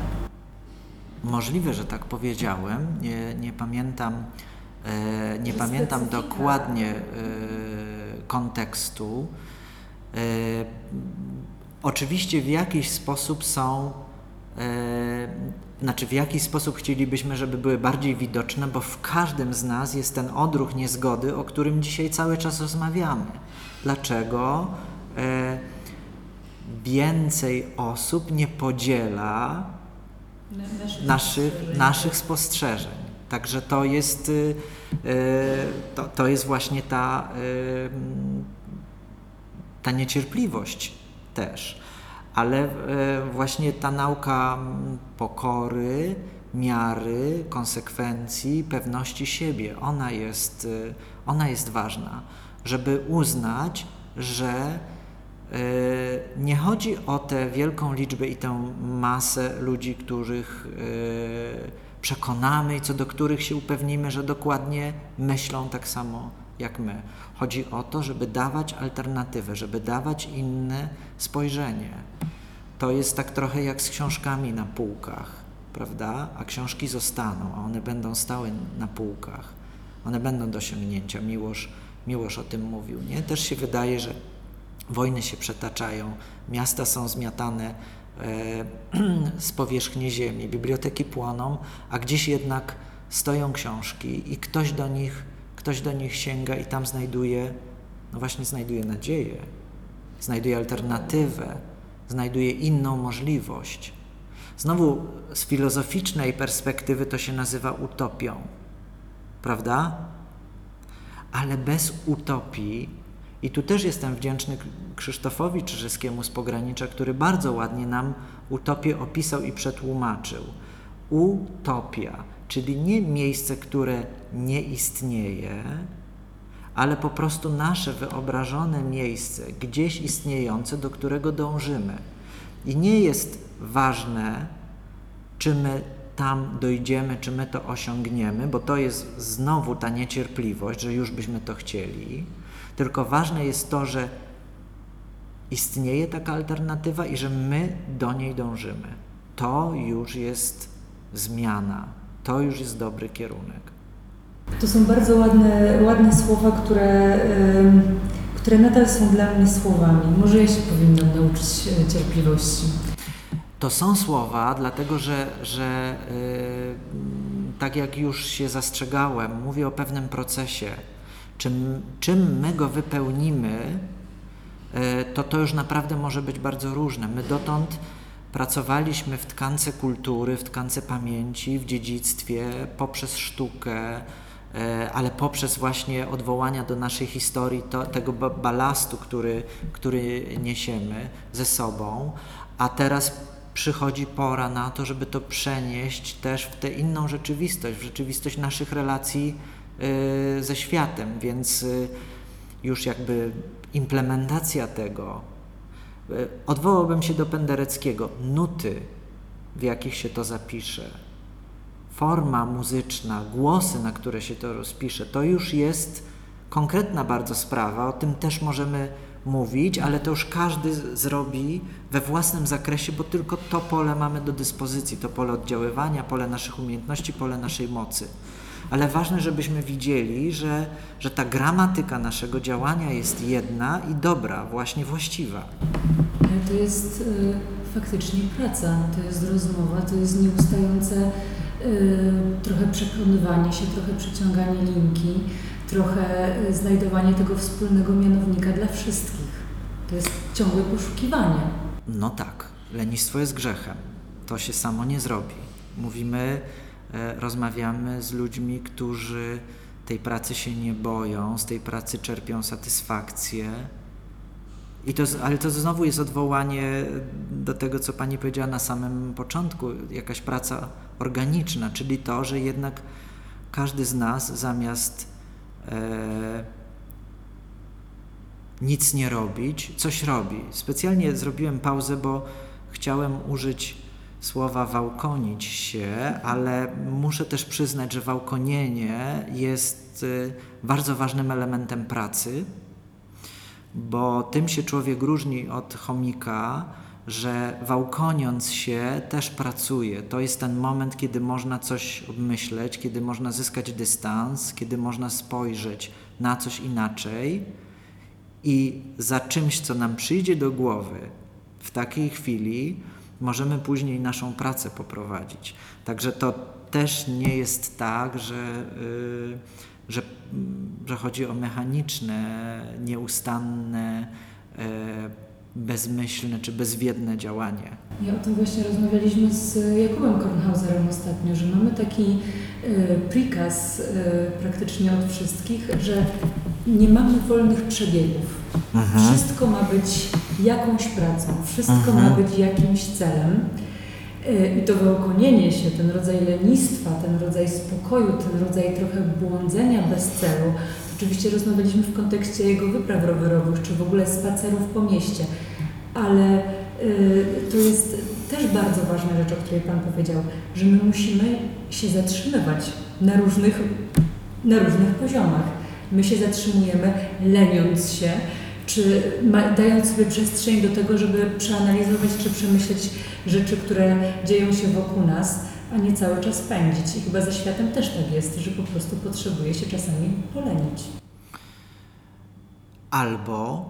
Możliwe, że tak powiedziałem. Nie, nie pamiętam, e, nie pamiętam dokładnie e, kontekstu. E, oczywiście w jakiś sposób są, e, znaczy w jakiś sposób chcielibyśmy, żeby były bardziej widoczne, bo w każdym z nas jest ten odruch niezgody, o którym dzisiaj cały czas rozmawiamy. Dlaczego e, więcej osób nie podziela Naszych, naszych, spostrzeżeń. Także to jest, y, y, to, to jest właśnie ta, y, ta niecierpliwość też. Ale y, właśnie ta nauka pokory, miary, konsekwencji, pewności siebie, ona jest, y, ona jest ważna, żeby uznać, że y, nie chodzi o tę wielką liczbę i tę masę ludzi, których przekonamy i co do których się upewnimy, że dokładnie myślą tak samo jak my. Chodzi o to, żeby dawać alternatywę, żeby dawać inne spojrzenie. To jest tak trochę jak z książkami na półkach, prawda? A książki zostaną, a one będą stały na półkach. One będą do sięgnięcia. Miłosz, Miłosz o tym mówił, nie? Też się wydaje, że wojny się przetaczają, miasta są zmiatane e, z powierzchni ziemi, biblioteki płoną, a gdzieś jednak stoją książki i ktoś do nich, ktoś do nich sięga i tam znajduje, no właśnie znajduje nadzieję, znajduje alternatywę, znajduje inną możliwość. Znowu z filozoficznej perspektywy to się nazywa utopią, prawda? Ale bez utopii, i tu też jestem wdzięczny Krzysztofowi Czyżyskiemu z pogranicza, który bardzo ładnie nam utopię opisał i przetłumaczył. Utopia, czyli nie miejsce, które nie istnieje, ale po prostu nasze wyobrażone miejsce, gdzieś istniejące, do którego dążymy. I nie jest ważne, czy my tam dojdziemy, czy my to osiągniemy, bo to jest znowu ta niecierpliwość, że już byśmy to chcieli. Tylko ważne jest to, że istnieje taka alternatywa i że my do niej dążymy. To już jest zmiana, to już jest dobry kierunek. To są bardzo ładne, ładne słowa, które, które nadal są dla mnie słowami. Może ja się powinnam nauczyć e, cierpliwości. To są słowa, dlatego że, że yy, tak jak już się zastrzegałem, mówię o pewnym procesie. Czym, czym my go wypełnimy, yy, to to już naprawdę może być bardzo różne. My dotąd pracowaliśmy w tkance kultury, w tkance pamięci, w dziedzictwie, poprzez sztukę, yy, ale poprzez właśnie odwołania do naszej historii, to, tego ba- balastu, który, który niesiemy ze sobą, a teraz przychodzi pora na to, żeby to przenieść też w tę inną rzeczywistość, w rzeczywistość naszych relacji y, ze światem, więc y, już jakby implementacja tego. Y, Odwołałbym się do Pendereckiego. Nuty, w jakich się to zapisze, forma muzyczna, głosy, na które się to rozpisze, to już jest konkretna bardzo sprawa. O tym też możemy mówić, ale to już każdy zrobi we własnym zakresie, bo tylko to pole mamy do dyspozycji, to pole oddziaływania, pole naszych umiejętności, pole naszej mocy. Ale ważne, żebyśmy widzieli, że, że ta gramatyka naszego działania jest jedna i dobra, właśnie właściwa. Ale to jest y, faktycznie praca, to jest rozmowa, to jest nieustające y, trochę przekonywanie się, trochę przeciąganie linki, trochę znajdowanie tego wspólnego mianownika dla wszystkich. To jest ciągłe poszukiwanie. No tak, lenistwo jest grzechem. To się samo nie zrobi. Mówimy, e, rozmawiamy z ludźmi, którzy tej pracy się nie boją, z tej pracy czerpią satysfakcję. I to, ale to znowu jest odwołanie do tego, co Pani powiedziała na samym początku, jakaś praca organiczna, czyli to, że jednak każdy z nas zamiast e, nic nie robić, coś robi. Specjalnie zrobiłem pauzę, bo chciałem użyć słowa wałkonić się, ale muszę też przyznać, że wałkonienie jest y, bardzo ważnym elementem pracy, bo tym się człowiek różni od chomika, że wałkoniąc się też pracuje. To jest ten moment, kiedy można coś obmyśleć, kiedy można zyskać dystans, kiedy można spojrzeć na coś inaczej i za czymś, co nam przyjdzie do głowy w takiej chwili, możemy później naszą pracę poprowadzić. Także to też nie jest tak, że, y, że, mm, że chodzi o mechaniczne, nieustanne, e, bezmyślne czy bezwiedne działanie. Ja o tym właśnie rozmawialiśmy z Jakubem Kornhauserem ostatnio, że mamy taki y, prikaz y, praktycznie od wszystkich, że nie mamy wolnych przebiegów. Wszystko ma być jakąś pracą, wszystko Mhm. ma być jakimś celem. Y, I to wyłkonienie się, ten rodzaj lenistwa, ten rodzaj spokoju, ten rodzaj trochę błądzenia bez celu. Oczywiście rozmawialiśmy w kontekście jego wypraw rowerowych, czy w ogóle spacerów po mieście, ale y, to jest też bardzo ważna rzecz, o której Pan powiedział, że my musimy się zatrzymywać na różnych, na różnych poziomach. My się zatrzymujemy leniąc się, czy ma, dając sobie przestrzeń do tego, żeby przeanalizować czy przemyśleć rzeczy, które dzieją się wokół nas, a nie cały czas pędzić. I chyba ze światem też tak jest, że po prostu potrzebuje się czasami polenić. Albo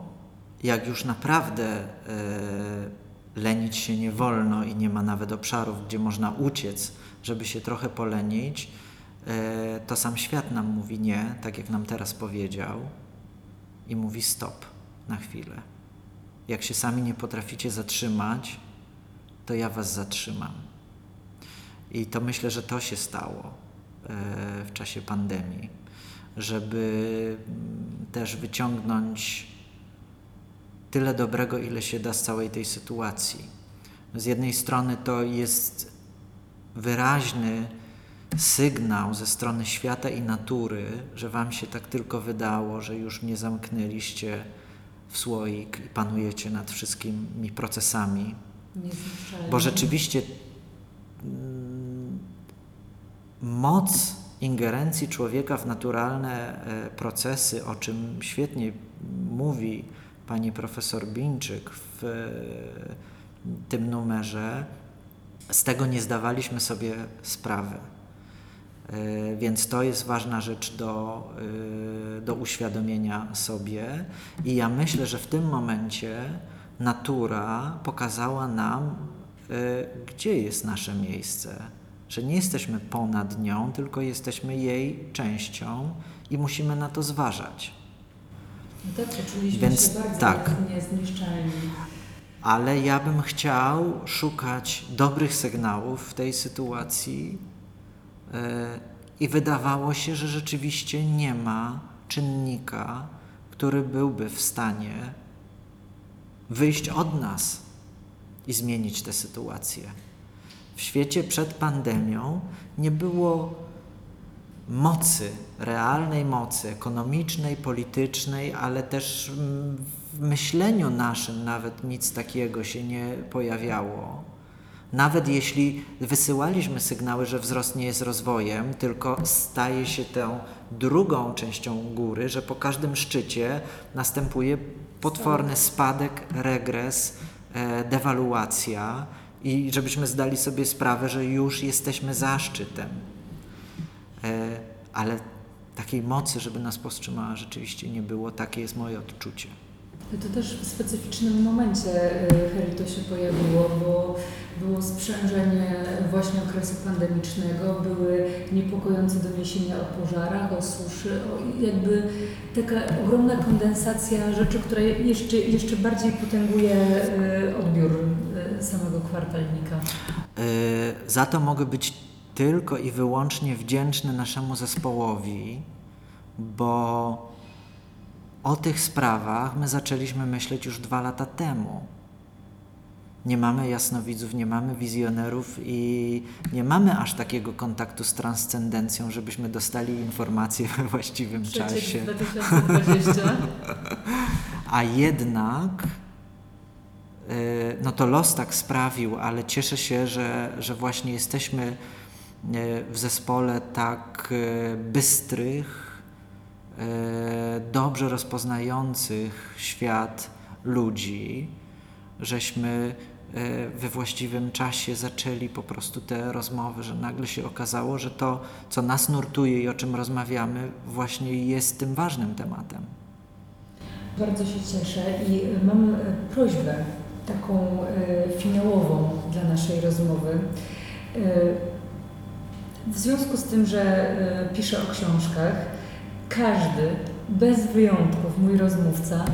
jak już naprawdę e, lenić się nie wolno i nie ma nawet obszarów, gdzie można uciec, żeby się trochę polenić, e, to sam świat nam mówi nie, tak jak nam teraz powiedział, i mówi stop na chwilę. Jak się sami nie potraficie zatrzymać, to ja was zatrzymam. I to myślę, że to się stało e, w czasie pandemii, żeby mm, też wyciągnąć tyle dobrego, ile się da z całej tej sytuacji. Z jednej strony to jest wyraźny sygnał ze strony świata i natury, że Wam się tak tylko wydało, że już nie zamknęliście w słoik i panujecie nad wszystkimi procesami, bo rzeczywiście mm, moc ingerencji człowieka w naturalne e, procesy, o czym świetnie mówi pani profesor Bińczyk w e, tym numerze, z tego nie zdawaliśmy sobie sprawy. E, Więc to jest ważna rzecz do, e, do uświadomienia sobie. I ja myślę, że w tym momencie natura pokazała nam, e, gdzie jest nasze miejsce. Że nie jesteśmy ponad nią, tylko jesteśmy jej częścią i musimy na to zważać. No tak, poczuliśmy Więc się bardzo tak. niezniszczalni. Ale ja bym chciał szukać dobrych sygnałów w tej sytuacji i wydawało się, że rzeczywiście nie ma czynnika, który byłby w stanie wyjść od nas i zmienić tę sytuację. W świecie przed pandemią nie było mocy, realnej mocy ekonomicznej, politycznej, ale też w myśleniu naszym nawet nic takiego się nie pojawiało. Nawet jeśli wysyłaliśmy sygnały, że wzrost nie jest rozwojem, tylko staje się tą drugą częścią góry, że po każdym szczycie następuje potworny spadek, regres, e, dewaluacja i żebyśmy zdali sobie sprawę, że już jesteśmy za szczytem. E, ale takiej mocy, żeby nas powstrzymała, rzeczywiście nie było. Takie jest moje odczucie. To też w specyficznym momencie y, Heli to się pojawiło, bo było sprzężenie właśnie okresu pandemicznego, były niepokojące doniesienia o pożarach, o suszy, o jakby taka ogromna kondensacja rzeczy, która jeszcze, jeszcze bardziej potęguje y, odbiór y, samego kwartalnika. Za to mogę być tylko i wyłącznie wdzięczny naszemu zespołowi, bo o tych sprawach my zaczęliśmy myśleć już dwa lata temu. Nie mamy jasnowidzów, nie mamy wizjonerów i nie mamy aż takiego kontaktu z transcendencją, żebyśmy dostali informacje we właściwym czasie. Przeciek 2020. A jednak y, no to los tak sprawił, ale cieszę się, że, że właśnie jesteśmy y, w zespole tak y, bystrych, dobrze rozpoznających świat ludzi, żeśmy y, we właściwym czasie zaczęli po prostu te rozmowy, że nagle się okazało, że to, co nas nurtuje i o czym rozmawiamy, właśnie jest tym ważnym tematem. Bardzo się cieszę i mam e, prośbę taką e, finałową dla naszej rozmowy. E, W związku z tym, że e, piszę o książkach, każdy, bez wyjątków, mój rozmówca,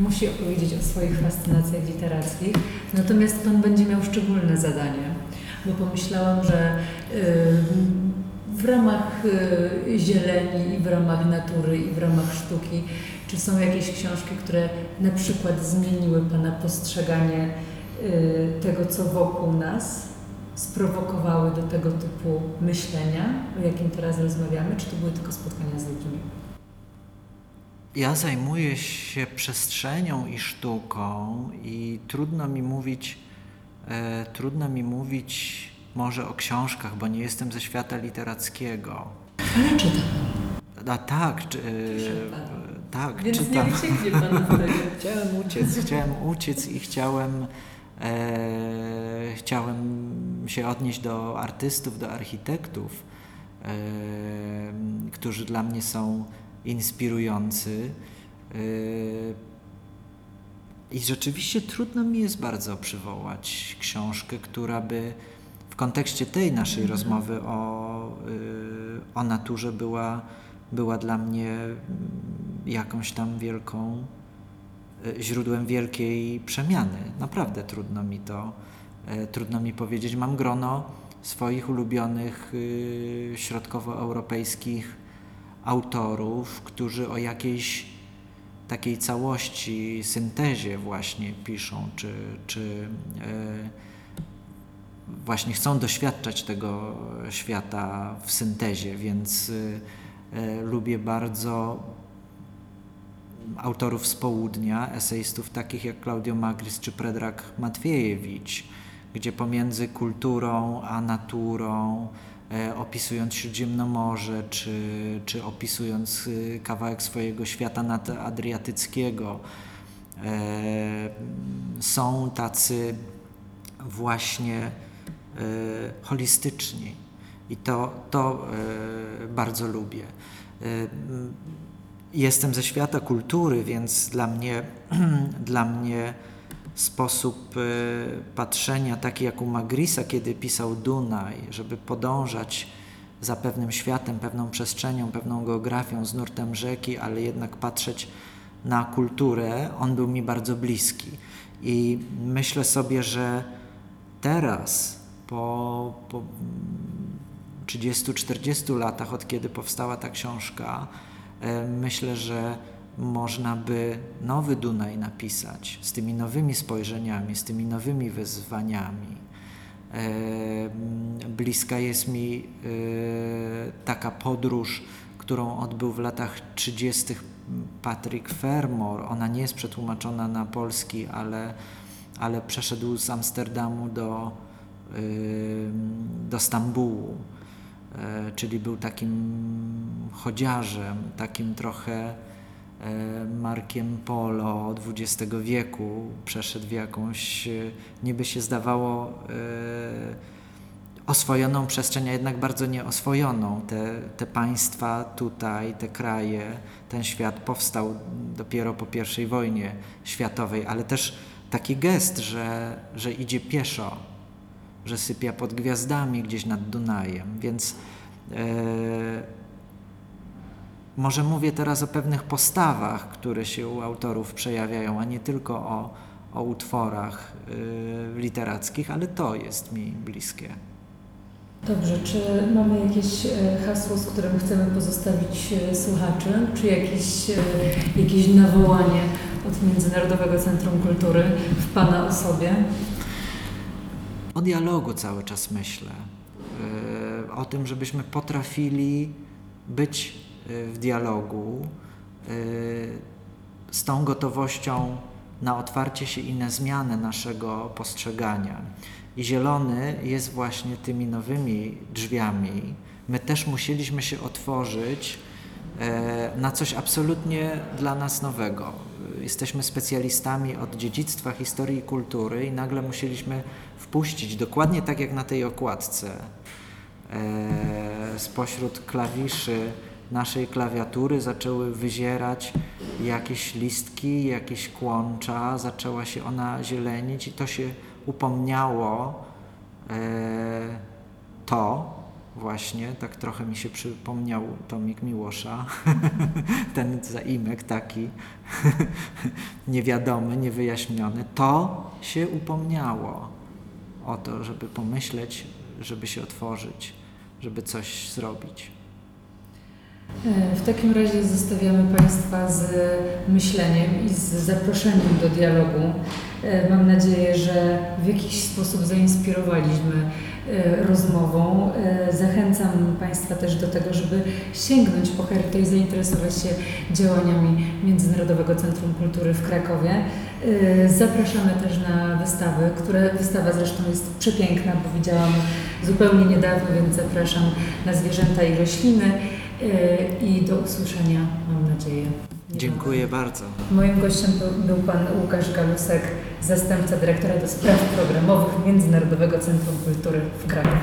musi opowiedzieć o swoich fascynacjach literackich. Natomiast Pan będzie miał szczególne zadanie, bo pomyślałam, że e, w ramach e, zieleni i w ramach natury i w ramach sztuki, czy są jakieś książki, które na przykład zmieniły Pana postrzeganie e, tego, co wokół nas, sprowokowały do tego typu myślenia, o jakim teraz rozmawiamy, czy to były tylko spotkania z ludźmi? Ja zajmuję się przestrzenią i sztuką i trudno mi mówić, e, trudno mi mówić może o książkach, bo nie jestem ze świata literackiego. Ale czytam. A tak, czy, e, tak, Więc czytam. nie ucieknie Pan wtedy. Chciałem uciec, chciałem uciec i chciałem, e, chciałem się odnieść do artystów, do architektów, e, którzy dla mnie są inspirujący. E, I rzeczywiście trudno mi jest bardzo przywołać książkę, która by w kontekście tej naszej Mhm. rozmowy o, y, o naturze była, była dla mnie mm, jakąś tam wielką, y, źródłem wielkiej przemiany. Naprawdę trudno mi to, y, trudno mi powiedzieć. Mam grono swoich ulubionych y, środkowoeuropejskich autorów, którzy o jakiejś takiej całości, syntezie właśnie piszą, czy, czy e, właśnie chcą doświadczać tego świata w syntezie, więc e, lubię bardzo autorów z południa, eseistów takich jak Claudio Magris czy Predrag Matwiejewicz, gdzie pomiędzy kulturą a naturą, opisując Śródziemnomorze, czy, czy opisując y, kawałek swojego świata nadadriatyckiego. E, Są tacy właśnie e, holistyczni i to, to e, bardzo lubię. E, Jestem ze świata kultury, więc dla mnie, dla mnie sposób e, patrzenia taki jak u Magrisa, kiedy pisał Dunaj, żeby podążać za pewnym światem, pewną przestrzenią, pewną geografią, z nurtem rzeki, ale jednak patrzeć na kulturę, on był mi bardzo bliski. I myślę sobie, że teraz, po, po 30-40 latach, od kiedy powstała ta książka, e, myślę, że można by nowy Dunaj napisać z tymi nowymi spojrzeniami, z tymi nowymi wyzwaniami. Bliska jest mi e, taka podróż, którą odbył w latach 30. Patrick Fermor. Ona nie jest przetłumaczona na polski, ale, ale przeszedł z Amsterdamu do, do Stambułu. E, czyli był takim chodziarzem, takim trochę Markiem Polo XX wieku. Przeszedł w jakąś, e, niby się zdawało, e, oswojoną przestrzeń, a jednak bardzo nieoswojoną. Te, te państwa tutaj, te kraje, ten świat powstał dopiero po I wojnie światowej, ale też taki gest, że, że idzie pieszo, że sypia pod gwiazdami gdzieś nad Dunajem, więc e, może mówię teraz o pewnych postawach, które się u autorów przejawiają, a nie tylko o, o utworach e, literackich, ale to jest mi bliskie. Dobrze, czy mamy jakieś e, hasło, z którym chcemy pozostawić e, słuchaczy, czy jakieś, e, jakieś nawołanie od Międzynarodowego Centrum Kultury w Pana osobie? O dialogu cały czas myślę. O tym, żebyśmy potrafili być w dialogu yy, z tą gotowością na otwarcie się i na zmianę naszego postrzegania. I zielony jest właśnie tymi nowymi drzwiami. My też musieliśmy się otworzyć e, na coś absolutnie dla nas nowego. Jesteśmy specjalistami od dziedzictwa, historii i kultury i nagle musieliśmy wpuścić, dokładnie tak jak na tej okładce, e, spośród klawiszy naszej klawiatury zaczęły wyzierać jakieś listki, jakieś kłącza, zaczęła się ona zielenić i to się upomniało e, to właśnie, tak trochę mi się przypomniał Tomik Miłosza, ten zaimek taki niewiadomy, niewyjaśniony, to się upomniało o to, żeby pomyśleć, żeby się otworzyć, żeby coś zrobić. E, W takim razie zostawiamy Państwa z myśleniem i z zaproszeniem do dialogu. E, Mam nadzieję, że w jakiś sposób zainspirowaliśmy e, rozmową. Zachęcam Państwa też do tego, żeby sięgnąć po Heryto i zainteresować się działaniami Międzynarodowego Centrum Kultury w Krakowie. Zapraszamy też na wystawy, które wystawa zresztą jest przepiękna, bo widziałam zupełnie niedawno, więc zapraszam na zwierzęta i rośliny. E, I do usłyszenia, mam nadzieję. Dziękuję bardzo. Moim gościem był- był pan Łukasz Galusek, zastępca dyrektora do spraw programowych Międzynarodowego Centrum Kultury w Krakowie.